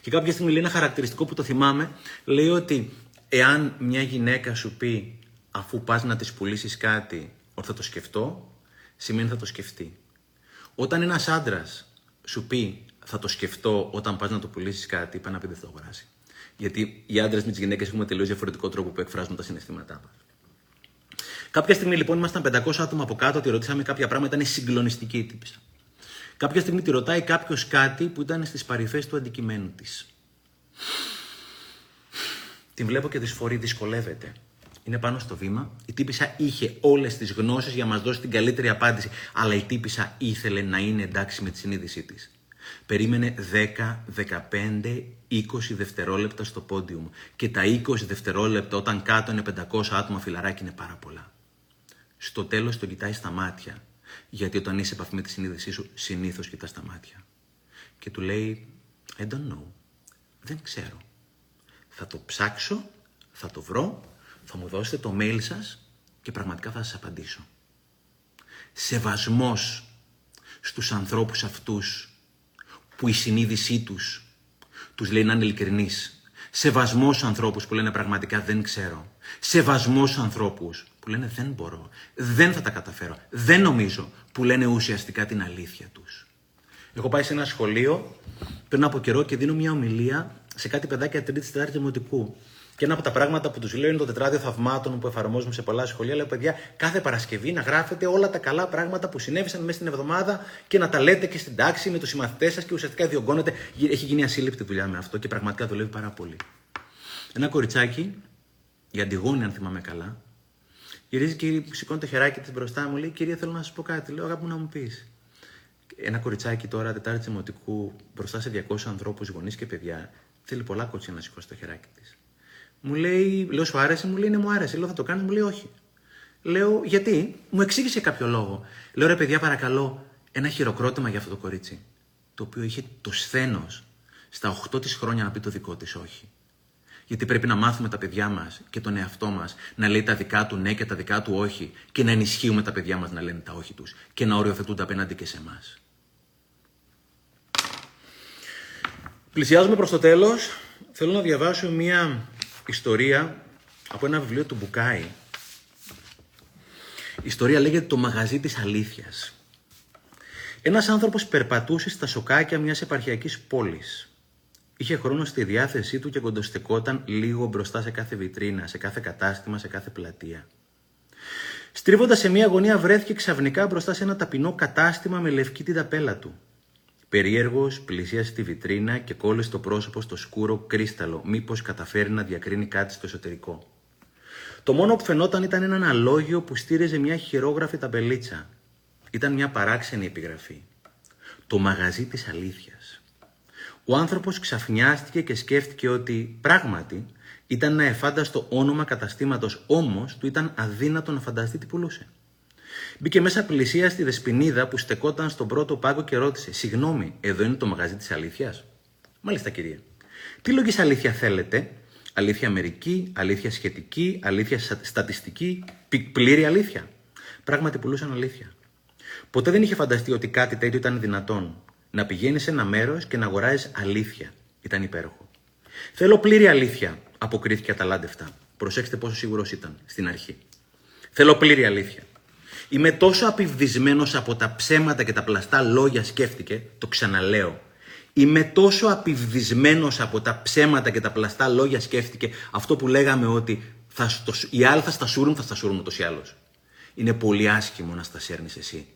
Και κάποια στιγμή λέει ένα χαρακτηριστικό που το θυμάμαι, λέει ότι εάν μια γυναίκα σου πει αφού πας να της πουλήσεις κάτι, ότι θα το σκεφτώ, σημαίνει θα το σκεφτεί. Όταν ένας άντρας σου πει θα το σκεφτώ όταν πας να το πουλήσεις κάτι, πάει να πει δεν θα το αγοράσει. Γιατί οι άντρες με τις γυναίκες έχουμε τελείως διαφορετικό τρόπο που εκφράζουν τα συναισθήματά μας. Κάποια στιγμή λοιπόν ήμασταν 500 άτομα από κάτω, τη ρωτήσαμε κάποια πράγματα, ήταν συγκλονιστική η τύπησα. Κάποια στιγμή τη ρωτάει κάποιος κάτι που ήταν στις παρυφές του αντικειμένου της. Την βλέπω και δυσφορεί, δυσκολεύεται. Είναι πάνω στο βήμα. Η τύπησα είχε όλες τις γνώσεις για να μας δώσει την καλύτερη απάντηση. Αλλά η τύπησα ήθελε να είναι εντάξει με τη συνείδησή της. Περίμενε 10, 15, 20 δευτερόλεπτα στο πόντιουμ. Και τα 20 δευτερόλεπτα όταν κάτω είναι 500 άτομα φιλαράκι είναι πάρα πολλά. Στο τέλος τον κοιτάει στα μάτια. Γιατί όταν είσαι επαφή με τη συνείδησή σου, συνήθως κοιτάς στα μάτια. Και του λέει, I don't know. Δεν ξέρω. Θα το ψάξω, θα το βρω, θα μου δώσετε το mail σας και πραγματικά θα σας απαντήσω. Σεβασμός στους ανθρώπους αυτούς που η συνείδησή τους τους λέει να είναι ειλικρινείς. Σεβασμός στους ανθρώπους που λένε πραγματικά δεν ξέρω. Σεβασμός στους ανθρώπους που λένε δεν μπορώ, δεν θα τα καταφέρω, δεν νομίζω, που λένε ουσιαστικά την αλήθεια τους. Έχω πάει σε ένα σχολείο πριν από καιρό και δίνω μια ομιλία σε κάτι παιδάκια τρίτης τετάρτης δημοτικού. Και ένα από τα πράγματα που τους λέω είναι το τετράδιο θαυμάτων που εφαρμόζουμε σε πολλά σχολεία. Λέω, παιδιά, κάθε Παρασκευή να γράφετε όλα τα καλά πράγματα που συνέβησαν μέσα στην εβδομάδα και να τα λέτε και στην τάξη με τους συμμαθητές σας και ουσιαστικά διωγγώνετε. Έχει γίνει ασύλληπτη δουλειά με αυτό και πραγματικά δουλεύει πάρα πολύ. Ένα κοριτσάκι, η Αντιγόνη, αν θυμάμαι καλά, γυρίζει και σηκώνει το χεράκι της μπροστά μου, λέει: Κυρία, θέλω να σας πω κάτι. Λέω: Αγάπη μου να μου πεις. Ένα κοριτσάκι τώρα, Τετάρτη Δημοτικού, μπροστά σε 200 ανθρώπους, γονείς και παιδιά, θέλει πολλά κότσια να σηκώσει το χεράκι της. Μου λέει, λέω, σου άρεσε, μου λέει, ναι, μου άρεσε. Λέω, θα το κάνεις, μου λέει, όχι. Λέω, γιατί, μου εξήγησε κάποιο λόγο. Λέω, ρε παιδιά, παρακαλώ, ένα χειροκρότημα για αυτό το κορίτσι. Το οποίο είχε το σθένος στα 8 της χρόνια να πει το δικό της όχι. Γιατί πρέπει να μάθουμε τα παιδιά μας και τον εαυτό μας να λέει τα δικά του ναι και τα δικά του όχι και να ενισχύουμε τα παιδιά μας να λένε τα όχι τους και να οριοθετούνται απέναντι και σε εμάς. Πλησιάζουμε προς το τέλος. Θέλω να διαβάσω μία ιστορία από ένα βιβλίο του Μπουκάη. Η ιστορία λέγεται «Το μαγαζί της αλήθειας». Ένας άνθρωπος περπατούσε στα σοκάκια μιας επαρχιακής πόλης. Είχε χρόνο στη διάθεσή του και κοντοστεκόταν λίγο μπροστά σε κάθε βιτρίνα, σε κάθε κατάστημα, σε κάθε πλατεία. Στρίβοντας σε μια γωνία βρέθηκε ξαφνικά μπροστά σε ένα ταπεινό κατάστημα με λευκή την ταπέλα του. Περίεργος πλησίασε τη βιτρίνα και κόλλησε το πρόσωπο στο σκούρο κρίσταλο, μήπως καταφέρει να διακρίνει κάτι στο εσωτερικό. Το μόνο που φαινόταν ήταν ένα αλόγιο που στήριζε μια χειρόγραφη ταμπελίτσα. Ήταν μια παράξενη επιγραφή. Το μαγαζί της αλήθειας. Ο άνθρωπος ξαφνιάστηκε και σκέφτηκε ότι πράγματι ήταν ένα εφάνταστο όνομα καταστήματος, όμως του ήταν αδύνατο να φανταστεί τι πουλούσε. Μπήκε μέσα πλησία στη δεσπινίδα που στεκόταν στον πρώτο πάγκο και ρώτησε: Συγγνώμη, εδώ είναι το μαγαζί της αλήθειας; Μάλιστα, κυρία. Τι λόγης αλήθεια θέλετε, Αλήθεια μερική, αλήθεια σχετική, αλήθεια στατιστική, πλήρη αλήθεια; Πράγματι πουλούσαν αλήθεια. Ποτέ δεν είχε φανταστεί ότι κάτι τέτοιο ήταν δυνατόν. Να πηγαίνεις σε ένα μέρος και να αγοράζεις αλήθεια. Ήταν υπέροχο. Θέλω πλήρη αλήθεια, αποκρίθηκε αταλάντευτα. Προσέξτε πόσο σίγουρος ήταν στην αρχή. Θέλω πλήρη αλήθεια. Είμαι τόσο απειβδισμένος από τα ψέματα και τα πλαστά λόγια σκέφτηκε, το ξαναλέω. Είμαι τόσο απειβδισμένος από τα ψέματα και τα πλαστά λόγια σκέφτηκε αυτό που λέγαμε ότι θα στο, οι άλλοι θα στα σούρουν, θα στα σούρουν ούτως ή άλλως. Είναι πολύ άσχημο να στα σέρνεις εσύ.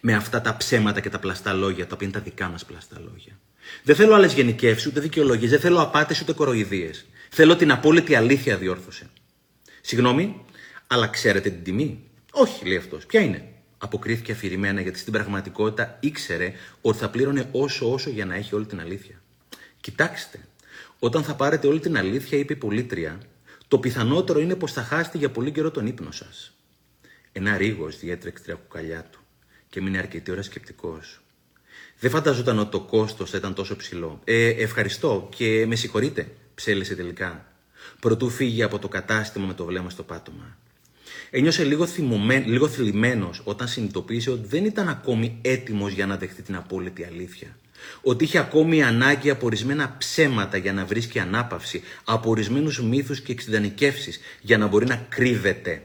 Με αυτά τα ψέματα και τα πλαστά λόγια, τα οποία είναι τα δικά μας πλαστά λόγια. Δεν θέλω άλλες γενικεύσεις, ούτε δικαιολογίες, δεν θέλω απάτες ούτε κοροϊδίες. Θέλω την απόλυτη αλήθεια διόρθωσε. Συγγνώμη, αλλά ξέρετε την τιμή; Όχι, λέει αυτός. Ποια είναι; Αποκρίθηκε αφηρημένα γιατί στην πραγματικότητα ήξερε ότι θα πλήρωνε όσο όσο για να έχει όλη την αλήθεια. Κοιτάξτε, όταν θα πάρετε όλη την αλήθεια, είπε η πολίτρια, το πιθανότερο είναι πως θα χάσετε για πολύ καιρό τον ύπνο σας. Ένα ρίγος διέτρεξε τρία κουκαλιά του και μείνει αρκετή ώρα σκεπτικός. Δεν φανταζόταν ότι το κόστος θα ήταν τόσο ψηλό. Ε, ευχαριστώ και με συγχωρείτε, ψέλισε τελικά. Προτού φύγει από το κατάστημα με το βλέμμα στο πάτωμα. Ένιωσε λίγο, θυμωμένο, λίγο θλιμμένος όταν συνειδητοποίησε ότι δεν ήταν ακόμη έτοιμος για να δεχτεί την απόλυτη αλήθεια. Ότι είχε ακόμη ανάγκη από ορισμένα ψέματα για να βρίσκει ανάπαυση, από ορισμένους μύθους και εξειδανικεύσεις για να μπορεί να κρύβεται.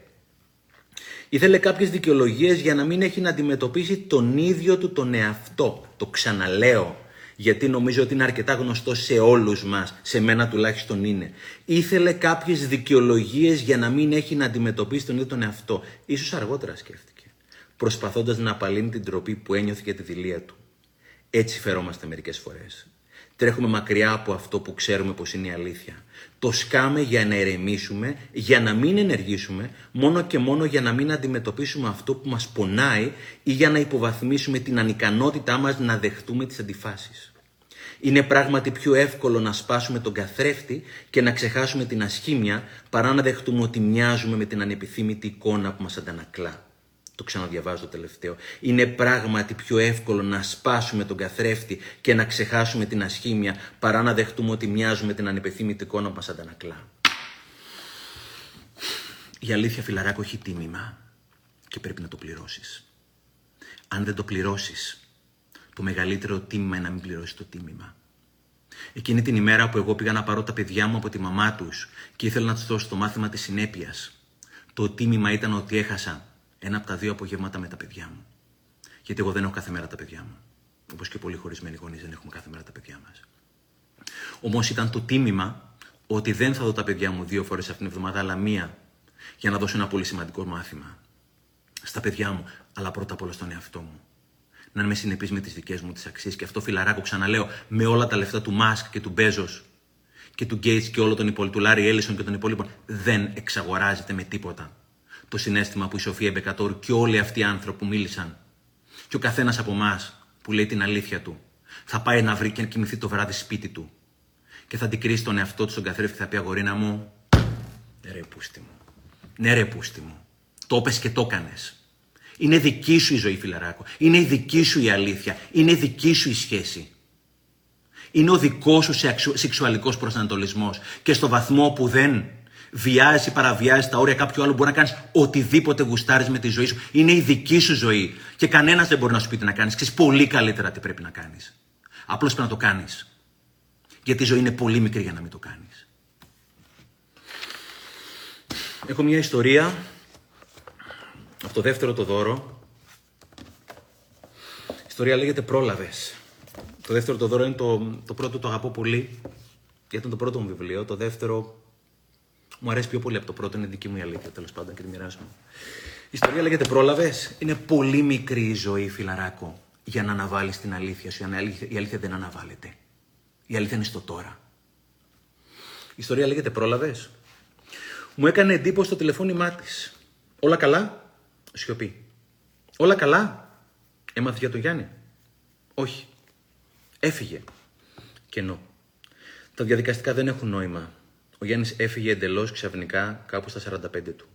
Ήθελε κάποιες δικαιολογίες για να μην έχει να αντιμετωπίσει τον ίδιο του τον εαυτό. Το ξαναλέω, γιατί νομίζω ότι είναι αρκετά γνωστό σε όλους μας, σε μένα τουλάχιστον είναι. Ήθελε κάποιες δικαιολογίες για να μην έχει να αντιμετωπίσει τον ίδιο τον εαυτό. Ίσως αργότερα σκέφτηκε, προσπαθώντας να απαλύνει την τροπή που ένιωθε για τη δηλία του. Έτσι φερόμαστε μερικές φορές. Τρέχουμε μακριά από αυτό που ξέρουμε πως είναι η αλήθεια. Το σκάμε για να ερεμήσουμε, για να μην ενεργήσουμε, μόνο και μόνο για να μην αντιμετωπίσουμε αυτό που μας πονάει ή για να υποβαθμίσουμε την ανικανότητά μας να δεχτούμε τις αντιφάσεις. Είναι πράγματι πιο εύκολο να σπάσουμε τον καθρέφτη και να ξεχάσουμε την ασχήμια παρά να δεχτούμε ότι μοιάζουμε με την ανεπιθύμητη εικόνα που μας αντανακλά. Το ξαναδιαβάζω το τελευταίο. Είναι πράγματι πιο εύκολο να σπάσουμε τον καθρέφτη και να ξεχάσουμε την ασχήμια παρά να δεχτούμε ότι μοιάζουμε την ανεπιθύμητη εικόνα που μας αντανακλά. Η αλήθεια φιλαράκο έχει τίμημα και πρέπει να το πληρώσεις. Αν δεν το πληρώσεις, το μεγαλύτερο τίμημα είναι να μην πληρώσεις το τίμημα. Εκείνη την ημέρα που εγώ πήγα να πάρω τα παιδιά μου από τη μαμά τους και ήθελα να τους δώσω το μάθημα της συνέπειας, το τίμημα ήταν ότι έχασα ένα από τα δύο απογεύματα με τα παιδιά μου. Γιατί εγώ δεν έχω κάθε μέρα τα παιδιά μου. Όπως και πολλοί χωρισμένοι γονείς δεν έχουμε κάθε μέρα τα παιδιά μας. Όμως ήταν το τίμημα ότι δεν θα δω τα παιδιά μου δύο φορές αυτήν την εβδομάδα, αλλά μία, για να δώσω ένα πολύ σημαντικό μάθημα. Στα παιδιά μου, αλλά πρώτα απ' όλα στον εαυτό μου. Να είμαι συνεπής με τις δικές μου τις αξίες. Και αυτό φιλαράκο, ξαναλέω, με όλα τα λεφτά του Μάσκ και του Μπέζος και του Γκέιτς και όλο τον υπόλοιπο, του Λάρι Έλισον και των υπόλοιπων, δεν εξαγοράζεται με τίποτα το συνέστημα που η Σοφία Μπεκατόρου και όλοι αυτοί οι άνθρωποι που μίλησαν. Και ο καθένας από εμάς που λέει την αλήθεια του, θα πάει να βρει και να κοιμηθεί το βράδυ σπίτι του. Και θα αντικρίσει τον εαυτό του στον καθρέφτη και θα πει αγορίνα μου, ναι ρε πούστη μου. Ναι ρε πούστη μου. Το έπες και το έκανες. Είναι δική σου η ζωή, φιλαράκο. Είναι η δική σου η αλήθεια. Είναι η δική σου η σχέση. Είναι ο δικός σου σεξουαλικός προσανατολισμός. Και στο βαθμό που δεν βιάζει ή παραβιάζει τα όρια κάποιου άλλου, μπορεί να κάνεις οτιδήποτε γουστάρεις με τη ζωή σου. Είναι η δική σου ζωή. Και κανένας δεν μπορεί να σου πει τι να κάνεις. Ξέρεις πολύ καλύτερα τι πρέπει να κάνεις. Απλώς πρέπει να το κάνεις. Γιατί η ζωή είναι πολύ μικρή για να μην το κάνεις. Έχω μια ιστορία από το δεύτερο το δώρο. Η ιστορία λέγεται Πρόλαβες. Το δεύτερο το δώρο είναι το, το πρώτο το αγαπώ πολύ. Γιατί ήταν το πρώτο μου βιβλίο. Το δεύτερο μου αρέσει πιο πολύ από το πρώτο, είναι δική μου η αλήθεια τέλος πάντων και τη μοιράζομαι. Η ιστορία λέγεται Πρόλαβες. Είναι πολύ μικρή η ζωή, φιλαράκο, για να αναβάλεις την αλήθεια σου. Η αλήθεια, η αλήθεια δεν αναβάλλεται. Η αλήθεια είναι στο τώρα. Η ιστορία λέγεται Πρόλαβες. Μου έκανε εντύπωση το τηλεφώνημά της. Όλα καλά. Σιωπή. Όλα καλά. Έμαθε για τον Γιάννη. Όχι. Έφυγε. Κενό. Τα διαδικαστικά δεν έχουν νόημα. Ο Γιάννης έφυγε εντελώς ξαφνικά κάπου στα 45 του.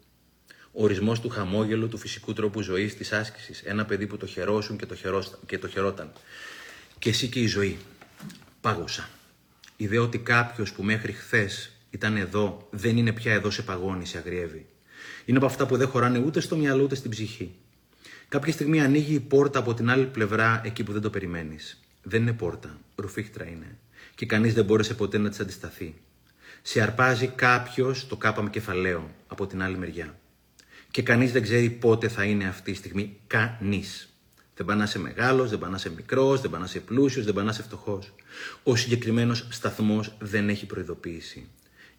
Ο ορισμός του χαμόγελου, του φυσικού τρόπου ζωής, της άσκησης. Ένα παιδί που το χαιρόσουν και το, χαιρόσταν, και το χαιρόταν. Και εσύ και η ζωή. Πάγωσα. Η ιδέα ότι κάποιος που μέχρι χθες ήταν εδώ, δεν είναι πια εδώ σε παγώνει, σε αγριεύει. Είναι από αυτά που δεν χωράνε ούτε στο μυαλό ούτε στην ψυχή. Κάποια στιγμή ανοίγει η πόρτα από την άλλη πλευρά εκεί που δεν το περιμένεις. Δεν είναι πόρτα, ρουφίχτρα είναι. Και κανείς δεν μπόρεσε ποτέ να της αντισταθεί σε αρπάζει κάποιος το κάπαμε κεφαλαίο από την άλλη μεριά. Και κανείς δεν ξέρει πότε θα είναι αυτή η στιγμή. Κανείς. Δεν πάνε να είσαι μεγάλος, δεν πάνε να είσαι μικρός, δεν πάνε να είσαι πλούσιος, δεν πάνε να είσαι φτωχός. Ο συγκεκριμένος σταθμός δεν έχει προειδοποίηση.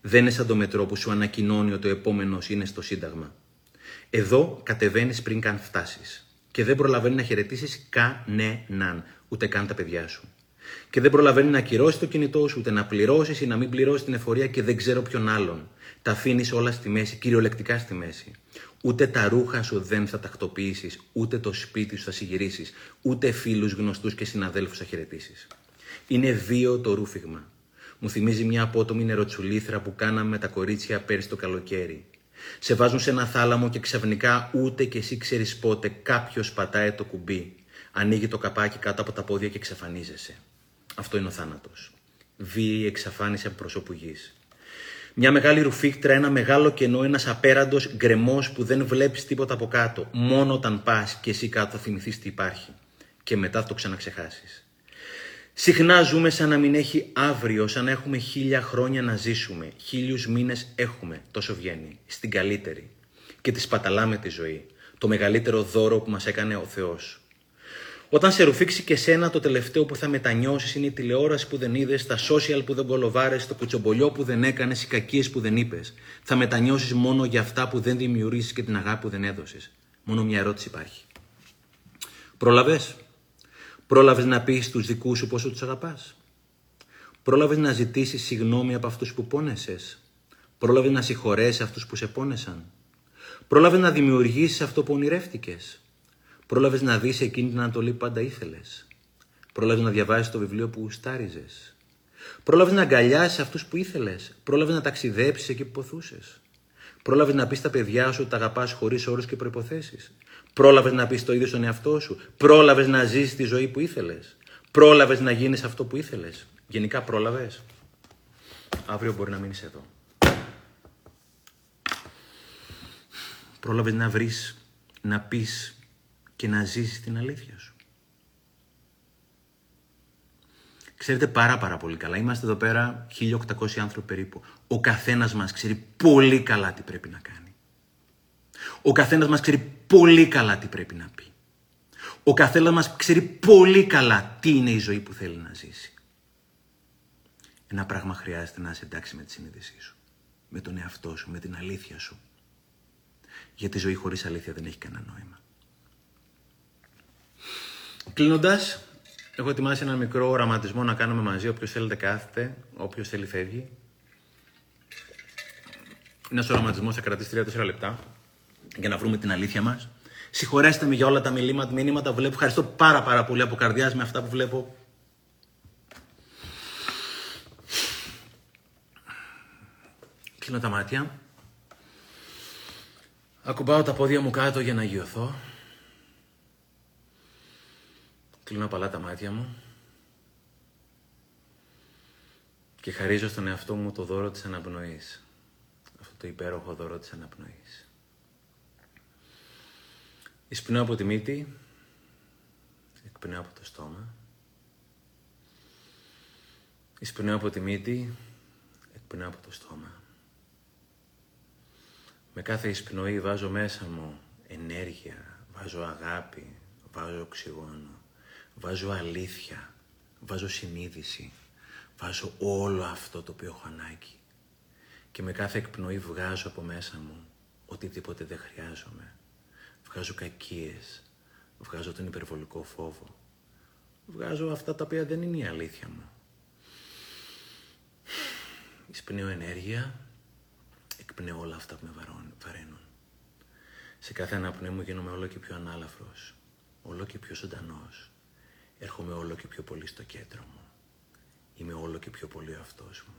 Δεν είναι σαν το μετρό που σου ανακοινώνει ότι ο επόμενος είναι στο Σύνταγμα. Εδώ κατεβαίνεις πριν καν φτάσεις. Και δεν προλαβαίνει να χαιρετήσεις κανέναν, ούτε καν τα παιδιά σου και δεν προλαβαίνει να ακυρώσει το κινητό σου, ούτε να πληρώσεις ή να μην πληρώσει την εφορία και δεν ξέρω ποιον άλλον. Τα αφήνεις όλα στη μέση, κυριολεκτικά στη μέση. Ούτε τα ρούχα σου δεν θα τακτοποιήσεις, ούτε το σπίτι σου θα συγυρίσεις, ούτε φίλους γνωστούς και συναδέλφους θα χαιρετήσεις. Είναι βίο το ρούφιγμα. Μου θυμίζει μια απότομη νεροτσουλήθρα που κάναμε με τα κορίτσια πέρυσι το καλοκαίρι. Σε βάζουν σε ένα θάλαμο και ξαφνικά ούτε κι εσύ ξέρεις πότε κάποιος πατάει το κουμπί. Ανοίγει το καπάκι κάτω από τα πόδια και εξαφανίζεσαι. Αυτό είναι ο θάνατος. βίαιη εξαφάνιση από προσώπου γης. Μια μεγάλη ρουφίκτρα, ένα μεγάλο κενό, ένας απέραντος γκρεμός που δεν βλέπεις τίποτα από κάτω. Μόνο όταν πας και εσύ κάτω θα θυμηθείς τι υπάρχει. Και μετά θα το ξαναξεχάσεις. Συχνά ζούμε σαν να μην έχει αύριο, σαν να έχουμε χίλια χρόνια να ζήσουμε. Χίλιους μήνες έχουμε, τόσο βγαίνει, στην καλύτερη. Και τη σπαταλάμε τη ζωή. Το μεγαλύτερο δώρο που μας έκανε ο Θεός. Όταν σε ρουφήξει και σένα, το τελευταίο που θα μετανιώσεις είναι η τηλεόραση που δεν είδες, τα social που δεν κολοβάρες, το κουτσομπολιό που δεν έκανες, οι κακίες που δεν είπες. Θα μετανιώσεις μόνο για αυτά που δεν δημιουργήσεις και την αγάπη που δεν έδωσες. Μόνο μια ερώτηση υπάρχει. Πρόλαβες; Πρόλαβες να πεις στους δικούς σου πόσο τους αγαπάς; Πρόλαβες να ζητήσεις συγγνώμη από αυτούς που πόνεσαι. Πρόλαβες να συγχωρέσεις αυτούς που σε πόνεσαν; Πρόλαβες να δημιουργήσεις αυτό που ονειρεύτηκες; Πρόλαβες να δεις εκείνη την Ανατολή που πάντα ήθελες. Πρόλαβες να διαβάσεις το βιβλίο που γουστάριζες. Πρόλαβες να αγκαλιάσεις αυτούς που ήθελες. Πρόλαβες να ταξιδέψεις εκεί που ποθούσες. Πρόλαβες να πεις στα παιδιά σου ότι τα αγαπάς χωρίς όρους και προποθέσει. Πρόλαβες να πεις το ίδιο στον εαυτό σου. Πρόλαβες να ζήσει τη ζωή που ήθελες. Πρόλαβες να γίνεις αυτό που ήθελες. Γενικά πρόλαβες. Αύριο μπορεί να μείνεις εδώ. Πρόλαβες να βρεις, να πεις και να ζήσεις την αλήθεια σου. Ξέρετε πάρα πάρα πολύ καλά. Είμαστε εδώ πέρα 1800 άνθρωποι περίπου. Ο καθένας μας ξέρει πολύ καλά τι πρέπει να κάνει. Ο καθένας μας ξέρει πολύ καλά τι πρέπει να πει. Ο καθένας μας ξέρει πολύ καλά τι είναι η ζωή που θέλει να ζήσει. Ένα πράγμα χρειάζεται να είσαι εντάξει με τη συνείδησή σου. Με τον εαυτό σου, με την αλήθεια σου. Γιατί η ζωή χωρίς αλήθεια δεν έχει κανένα νόημα. Κλείνοντας, έχω ετοιμάσει ένα μικρό οραματισμό να κάνουμε μαζί. Όποιος θέλετε κάθεται, όποιος θέλει φεύγει. Ένας οραματισμός θα κρατήσει 3-4 λεπτά για να βρούμε την αλήθεια μας. Συγχωρέστε με για όλα τα μηνύματα, μηνύματα που βλέπω. Ευχαριστώ πάρα πάρα πολύ από καρδιάς με αυτά που βλέπω. Κλείνω τα μάτια. Ακουμπάω τα πόδια μου κάτω για να γιωθώ. Κλείνω απαλά τα μάτια μου και χαρίζω στον εαυτό μου το δώρο της αναπνοής. Αυτό το υπέροχο δώρο της αναπνοής. Εισπνέω από τη μύτη, εκπνέω από το στόμα. Εισπνέω από τη μύτη, εκπνέω από το στόμα. Με κάθε εισπνοή βάζω μέσα μου ενέργεια, βάζω αγάπη, βάζω οξυγόνο. Βάζω αλήθεια, βάζω συνείδηση, βάζω όλο αυτό το οποίο έχω ανάγκη. Και με κάθε εκπνοή βγάζω από μέσα μου οτιδήποτε δεν χρειάζομαι. Βγάζω κακίες, βγάζω τον υπερβολικό φόβο. Βγάζω αυτά τα οποία δεν είναι η αλήθεια μου. Εισπνέω ενέργεια, εκπνέω όλα αυτά που με βαραίνουν. Σε κάθε αναπνοή μου γίνομαι όλο και πιο ανάλαφρος, όλο και πιο ζωντανός, έρχομαι όλο και πιο πολύ στο κέντρο μου. Είμαι όλο και πιο πολύ ο αυτός μου.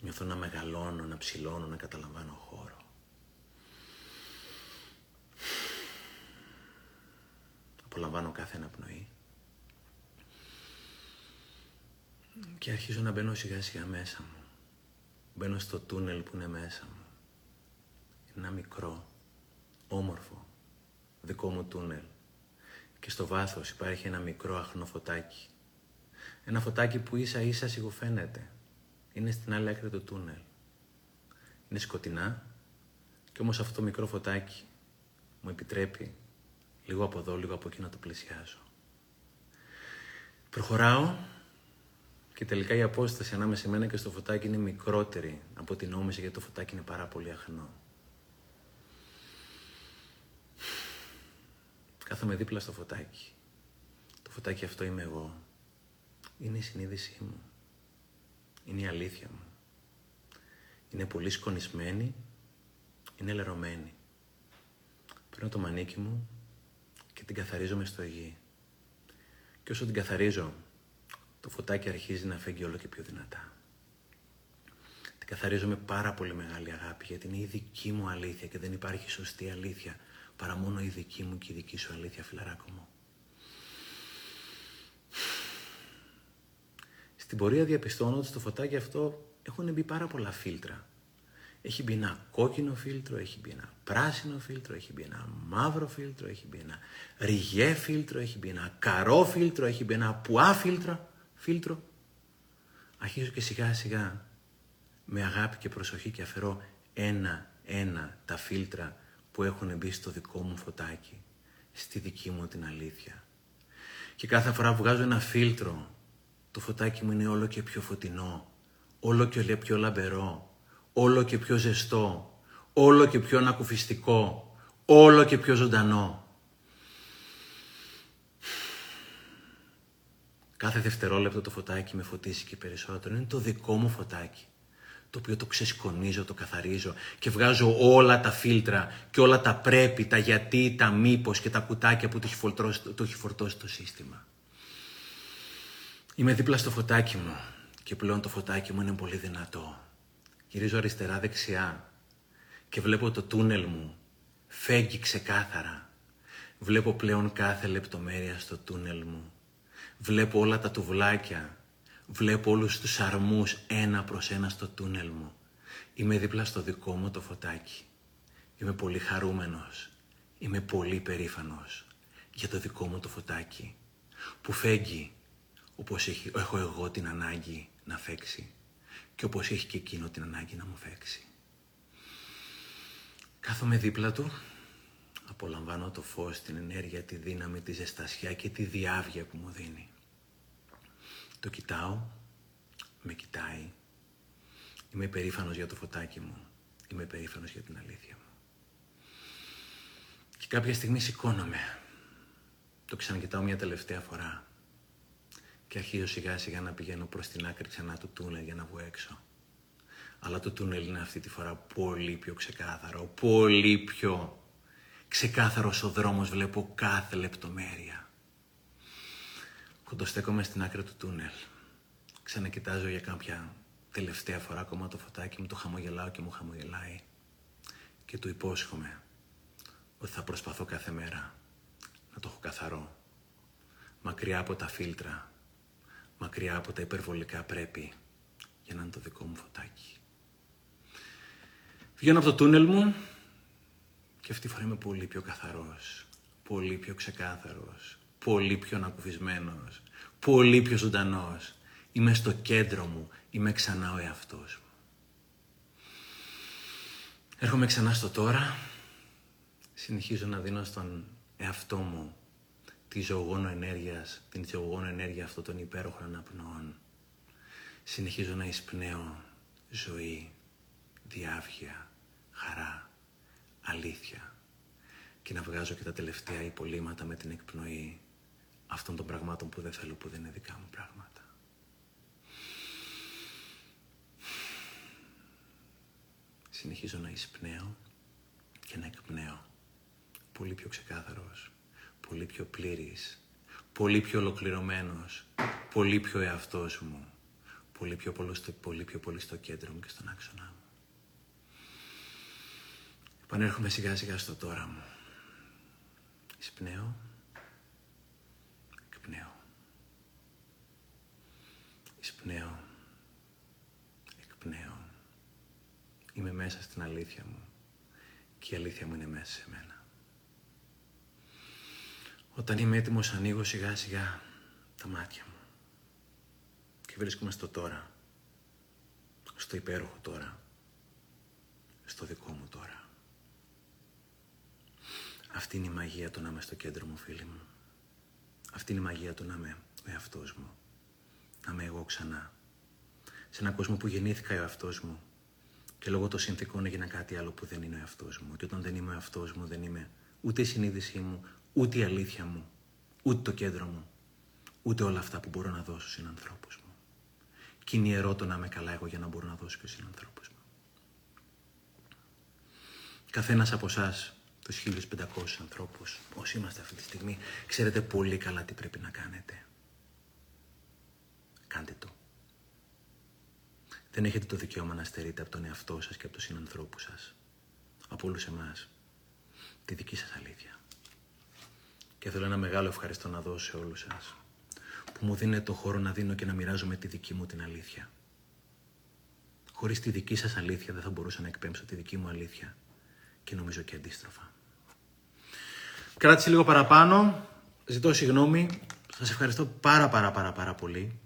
Νιώθω να μεγαλώνω, να ψηλώνω, να καταλαμβάνω χώρο. Απολαμβάνω κάθε αναπνοή. Και αρχίζω να μπαίνω σιγά σιγά μέσα μου. Μπαίνω στο τούνελ που είναι μέσα μου. Ένα μικρό, όμορφο, δικό μου τούνελ και στο βάθος υπάρχει ένα μικρό αχνό φωτάκι. Ένα φωτάκι που ίσα ίσα σιγουφαίνεται. Είναι στην άλλη άκρη του τούνελ. Είναι σκοτεινά και όμως αυτό το μικρό φωτάκι μου επιτρέπει λίγο από εδώ, λίγο από εκεί να το πλησιάσω. Προχωράω και τελικά η απόσταση ανάμεσα σε μένα και στο φωτάκι είναι μικρότερη από την νόμιζα γιατί το φωτάκι είναι πάρα πολύ αχνό. Κάθομαι δίπλα στο φωτάκι. Το φωτάκι αυτό είμαι εγώ. Είναι η συνείδησή μου. Είναι η αλήθεια μου. Είναι πολύ σκονισμένη. Είναι λερωμένη. Παίρνω το μανίκι μου και την καθαρίζω με στογή. Και όσο την καθαρίζω, το φωτάκι αρχίζει να φέγγει όλο και πιο δυνατά. Την καθαρίζω με πάρα πολύ μεγάλη αγάπη, γιατί είναι η δική μου αλήθεια και δεν υπάρχει σωστή αλήθεια παρά μόνο η δική μου και η δική σου αλήθεια, φιλαράκο μου. Στην πορεία διαπιστώνω ότι στο φωτάκι αυτό έχουν μπει πάρα πολλά φίλτρα. Έχει μπει ένα κόκκινο φίλτρο, έχει μπει ένα πράσινο φίλτρο, έχει μπει ένα μαύρο φίλτρο, έχει μπει ένα ριγέ φίλτρο, έχει μπει ένα καρό φίλτρο, έχει μπει ένα πουά φίλτρο. φίλτρο. Αρχίζω και σιγά σιγά με αγάπη και προσοχή και αφαιρώ ένα-ένα τα φίλτρα που έχουν μπει στο δικό μου φωτάκι, στη δική μου την αλήθεια. Και κάθε φορά που βγάζω ένα φίλτρο, το φωτάκι μου είναι όλο και πιο φωτεινό, όλο και πιο λαμπερό, όλο και πιο ζεστό, όλο και πιο ανακουφιστικό, όλο και πιο ζωντανό. Κάθε δευτερόλεπτο το φωτάκι με φωτίσει και περισσότερο. Είναι το δικό μου φωτάκι. Το οποίο το ξεσκονίζω, το καθαρίζω και βγάζω όλα τα φίλτρα και όλα τα πρέπει, τα γιατί, τα μήπως και τα κουτάκια που το έχει, το έχει φορτώσει το σύστημα. Είμαι δίπλα στο φωτάκι μου και πλέον το φωτάκι μου είναι πολύ δυνατό. Γυρίζω αριστερά-δεξιά και βλέπω το τούνελ μου φέγγει ξεκάθαρα. Βλέπω πλέον κάθε λεπτομέρεια στο τούνελ μου. Βλέπω όλα τα τουβλάκια. Βλέπω όλους τους αρμούς ένα προς ένα στο τούνελ μου. Είμαι δίπλα στο δικό μου το φωτάκι. Είμαι πολύ χαρούμενος. Είμαι πολύ περήφανος για το δικό μου το φωτάκι που φέγγει όπως έχω εγώ την ανάγκη να φέξει και όπως έχει και εκείνο την ανάγκη να μου φέξει. Κάθομαι δίπλα του, απολαμβάνω το φως, την ενέργεια, τη δύναμη, τη ζεστασιά και τη διάβια που μου δίνει. Το κοιτάω, με κοιτάει. Είμαι περήφανος για το φωτάκι μου. Είμαι περήφανος για την αλήθεια μου. Και κάποια στιγμή σηκώνομαι. Το ξανακοιτάω μια τελευταία φορά και αρχίζω σιγά σιγά να πηγαίνω προς την άκρη ξανά του τούνελ για να βγω έξω. Αλλά το τούνελ είναι αυτή τη φορά πολύ πιο ξεκάθαρο, πολύ πιο ξεκάθαρος ο δρόμος, βλέπω κάθε λεπτομέρεια. Κοντοστέκομαι στην άκρη του τούνελ. Ξανακοιτάζω για κάποια τελευταία φορά ακόμα το φωτάκι μου, το χαμογελάω και μου χαμογελάει. Και του υπόσχομαι ότι θα προσπαθώ κάθε μέρα να το έχω καθαρό. Μακριά από τα φίλτρα, μακριά από τα υπερβολικά πρέπει για να είναι το δικό μου φωτάκι. Βγαίνω από το τούνελ μου και αυτή τη φορά είμαι πολύ πιο καθαρός, πολύ πιο ξεκάθαρος, πολύ πιο ανακουφισμένος, πολύ πιο ζωντανός. Είμαι στο κέντρο μου, είμαι ξανά ο εαυτός μου. Έρχομαι ξανά στο τώρα, συνεχίζω να δίνω στον εαυτό μου τη ζωογόνο ενέργειας, την ζωογόνο ενέργεια αυτών των υπέροχων αναπνοών. Συνεχίζω να εισπνέω ζωή, διάβγεια, χαρά, αλήθεια και να βγάζω και τα τελευταία υπολείμματα με την εκπνοή αυτών των πραγμάτων που δεν θέλω που δεν είναι δικά μου πράγματα. Συνεχίζω να εισπνέω και να εκπνέω πολύ πιο ξεκάθαρος πολύ πιο πλήρης, πολύ πιο ολοκληρωμένος, πολύ πιο εαυτός μου, πολύ πιο πολύ στο, πολύ πιο πολύ στο κέντρο μου και στον άξονα μου. Επανέρχομαι σιγά σιγά στο τώρα μου. Εισπνέω, εκπνέω. Εισπνέω, εκπνέω. Είμαι μέσα στην αλήθεια μου και η αλήθεια μου είναι μέσα σε μένα. Όταν είμαι έτοιμος ανοίγω σιγά σιγά τα μάτια μου και βρίσκομαι στο τώρα, στο υπέροχο τώρα, στο δικό μου τώρα. Αυτή είναι η μαγεία του να είμαι στο κέντρο μου, φίλοι μου. Αυτή είναι η μαγεία του να είμαι ο εαυτός μου. Να είμαι εγώ ξανά. Σε έναν κόσμο που γεννήθηκα ο εαυτός μου και λόγω των συνθήκων έγινα κάτι άλλο που δεν είναι ο εαυτός μου. Και όταν δεν είμαι ο εαυτός μου, δεν είμαι ούτε η συνείδησή μου, ούτε η αλήθεια μου, ούτε το κέντρο μου, ούτε όλα αυτά που μπορώ να δώσω στους ανθρώπους μου. Και είναι ιερό το να είμαι καλά εγώ για να μπορώ να δώσω και στους ανθρώπους μου. Καθένας από εσάς, τους 1500 ανθρώπους, όσοι είμαστε αυτή τη στιγμή, ξέρετε πολύ καλά τι πρέπει να κάνετε. Κάντε το. Δεν έχετε το δικαίωμα να στερείτε από τον εαυτό σας και από τους συνανθρώπους σας. Από όλους εμάς. Τη δική σας αλήθεια. Και θέλω ένα μεγάλο ευχαριστώ να δώσω σε όλους σας που μου δίνετε το χώρο να δίνω και να μοιράζομαι τη δική μου την αλήθεια. Χωρίς τη δική σας αλήθεια δεν θα μπορούσα να εκπέμψω τη δική μου αλήθεια και νομίζω και αντίστροφα. Κράτησε λίγο παραπάνω, ζητώ συγγνώμη, σας ευχαριστώ πάρα πάρα πάρα πάρα πολύ.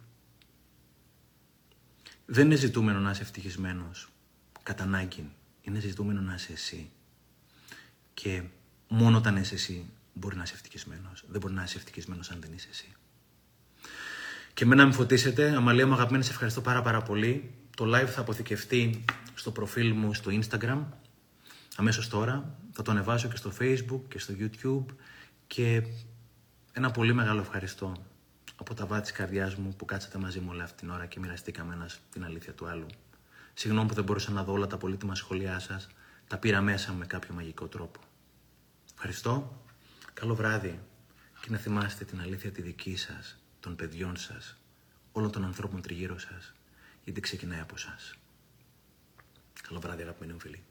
Δεν είναι ζητούμενο να είσαι ευτυχισμένος, κατά ανάγκη. Είναι ζητούμενο να είσαι εσύ. Και μόνο όταν είσαι εσύ μπορεί να είσαι ευτυχισμένος. Δεν μπορεί να είσαι ευτυχισμένος αν δεν είσαι εσύ. Και με να με φωτίσετε, Αμαλία μου αγαπημένη, σε ευχαριστώ πάρα πάρα πολύ. Το live θα αποθηκευτεί στο προφίλ μου στο Instagram αμέσως τώρα. Θα το ανεβάσω και στο Facebook και στο YouTube και ένα πολύ μεγάλο ευχαριστώ από τα βάθη της καρδιάς μου που κάτσατε μαζί μου όλη αυτή την ώρα και μοιραστήκαμε ένας την αλήθεια του άλλου. Συγγνώμη που δεν μπορούσα να δω όλα τα πολύτιμα σχόλιά σας. Τα πήρα μέσα με κάποιο μαγικό τρόπο. Ευχαριστώ. Καλό βράδυ. Και να θυμάστε την αλήθεια τη δική σας, των παιδιών σας, όλων των ανθρώπων τριγύρω σας, γιατί ξεκινάει από εσάς. Καλό βράδυ αγαπημένοι μου φίλοι.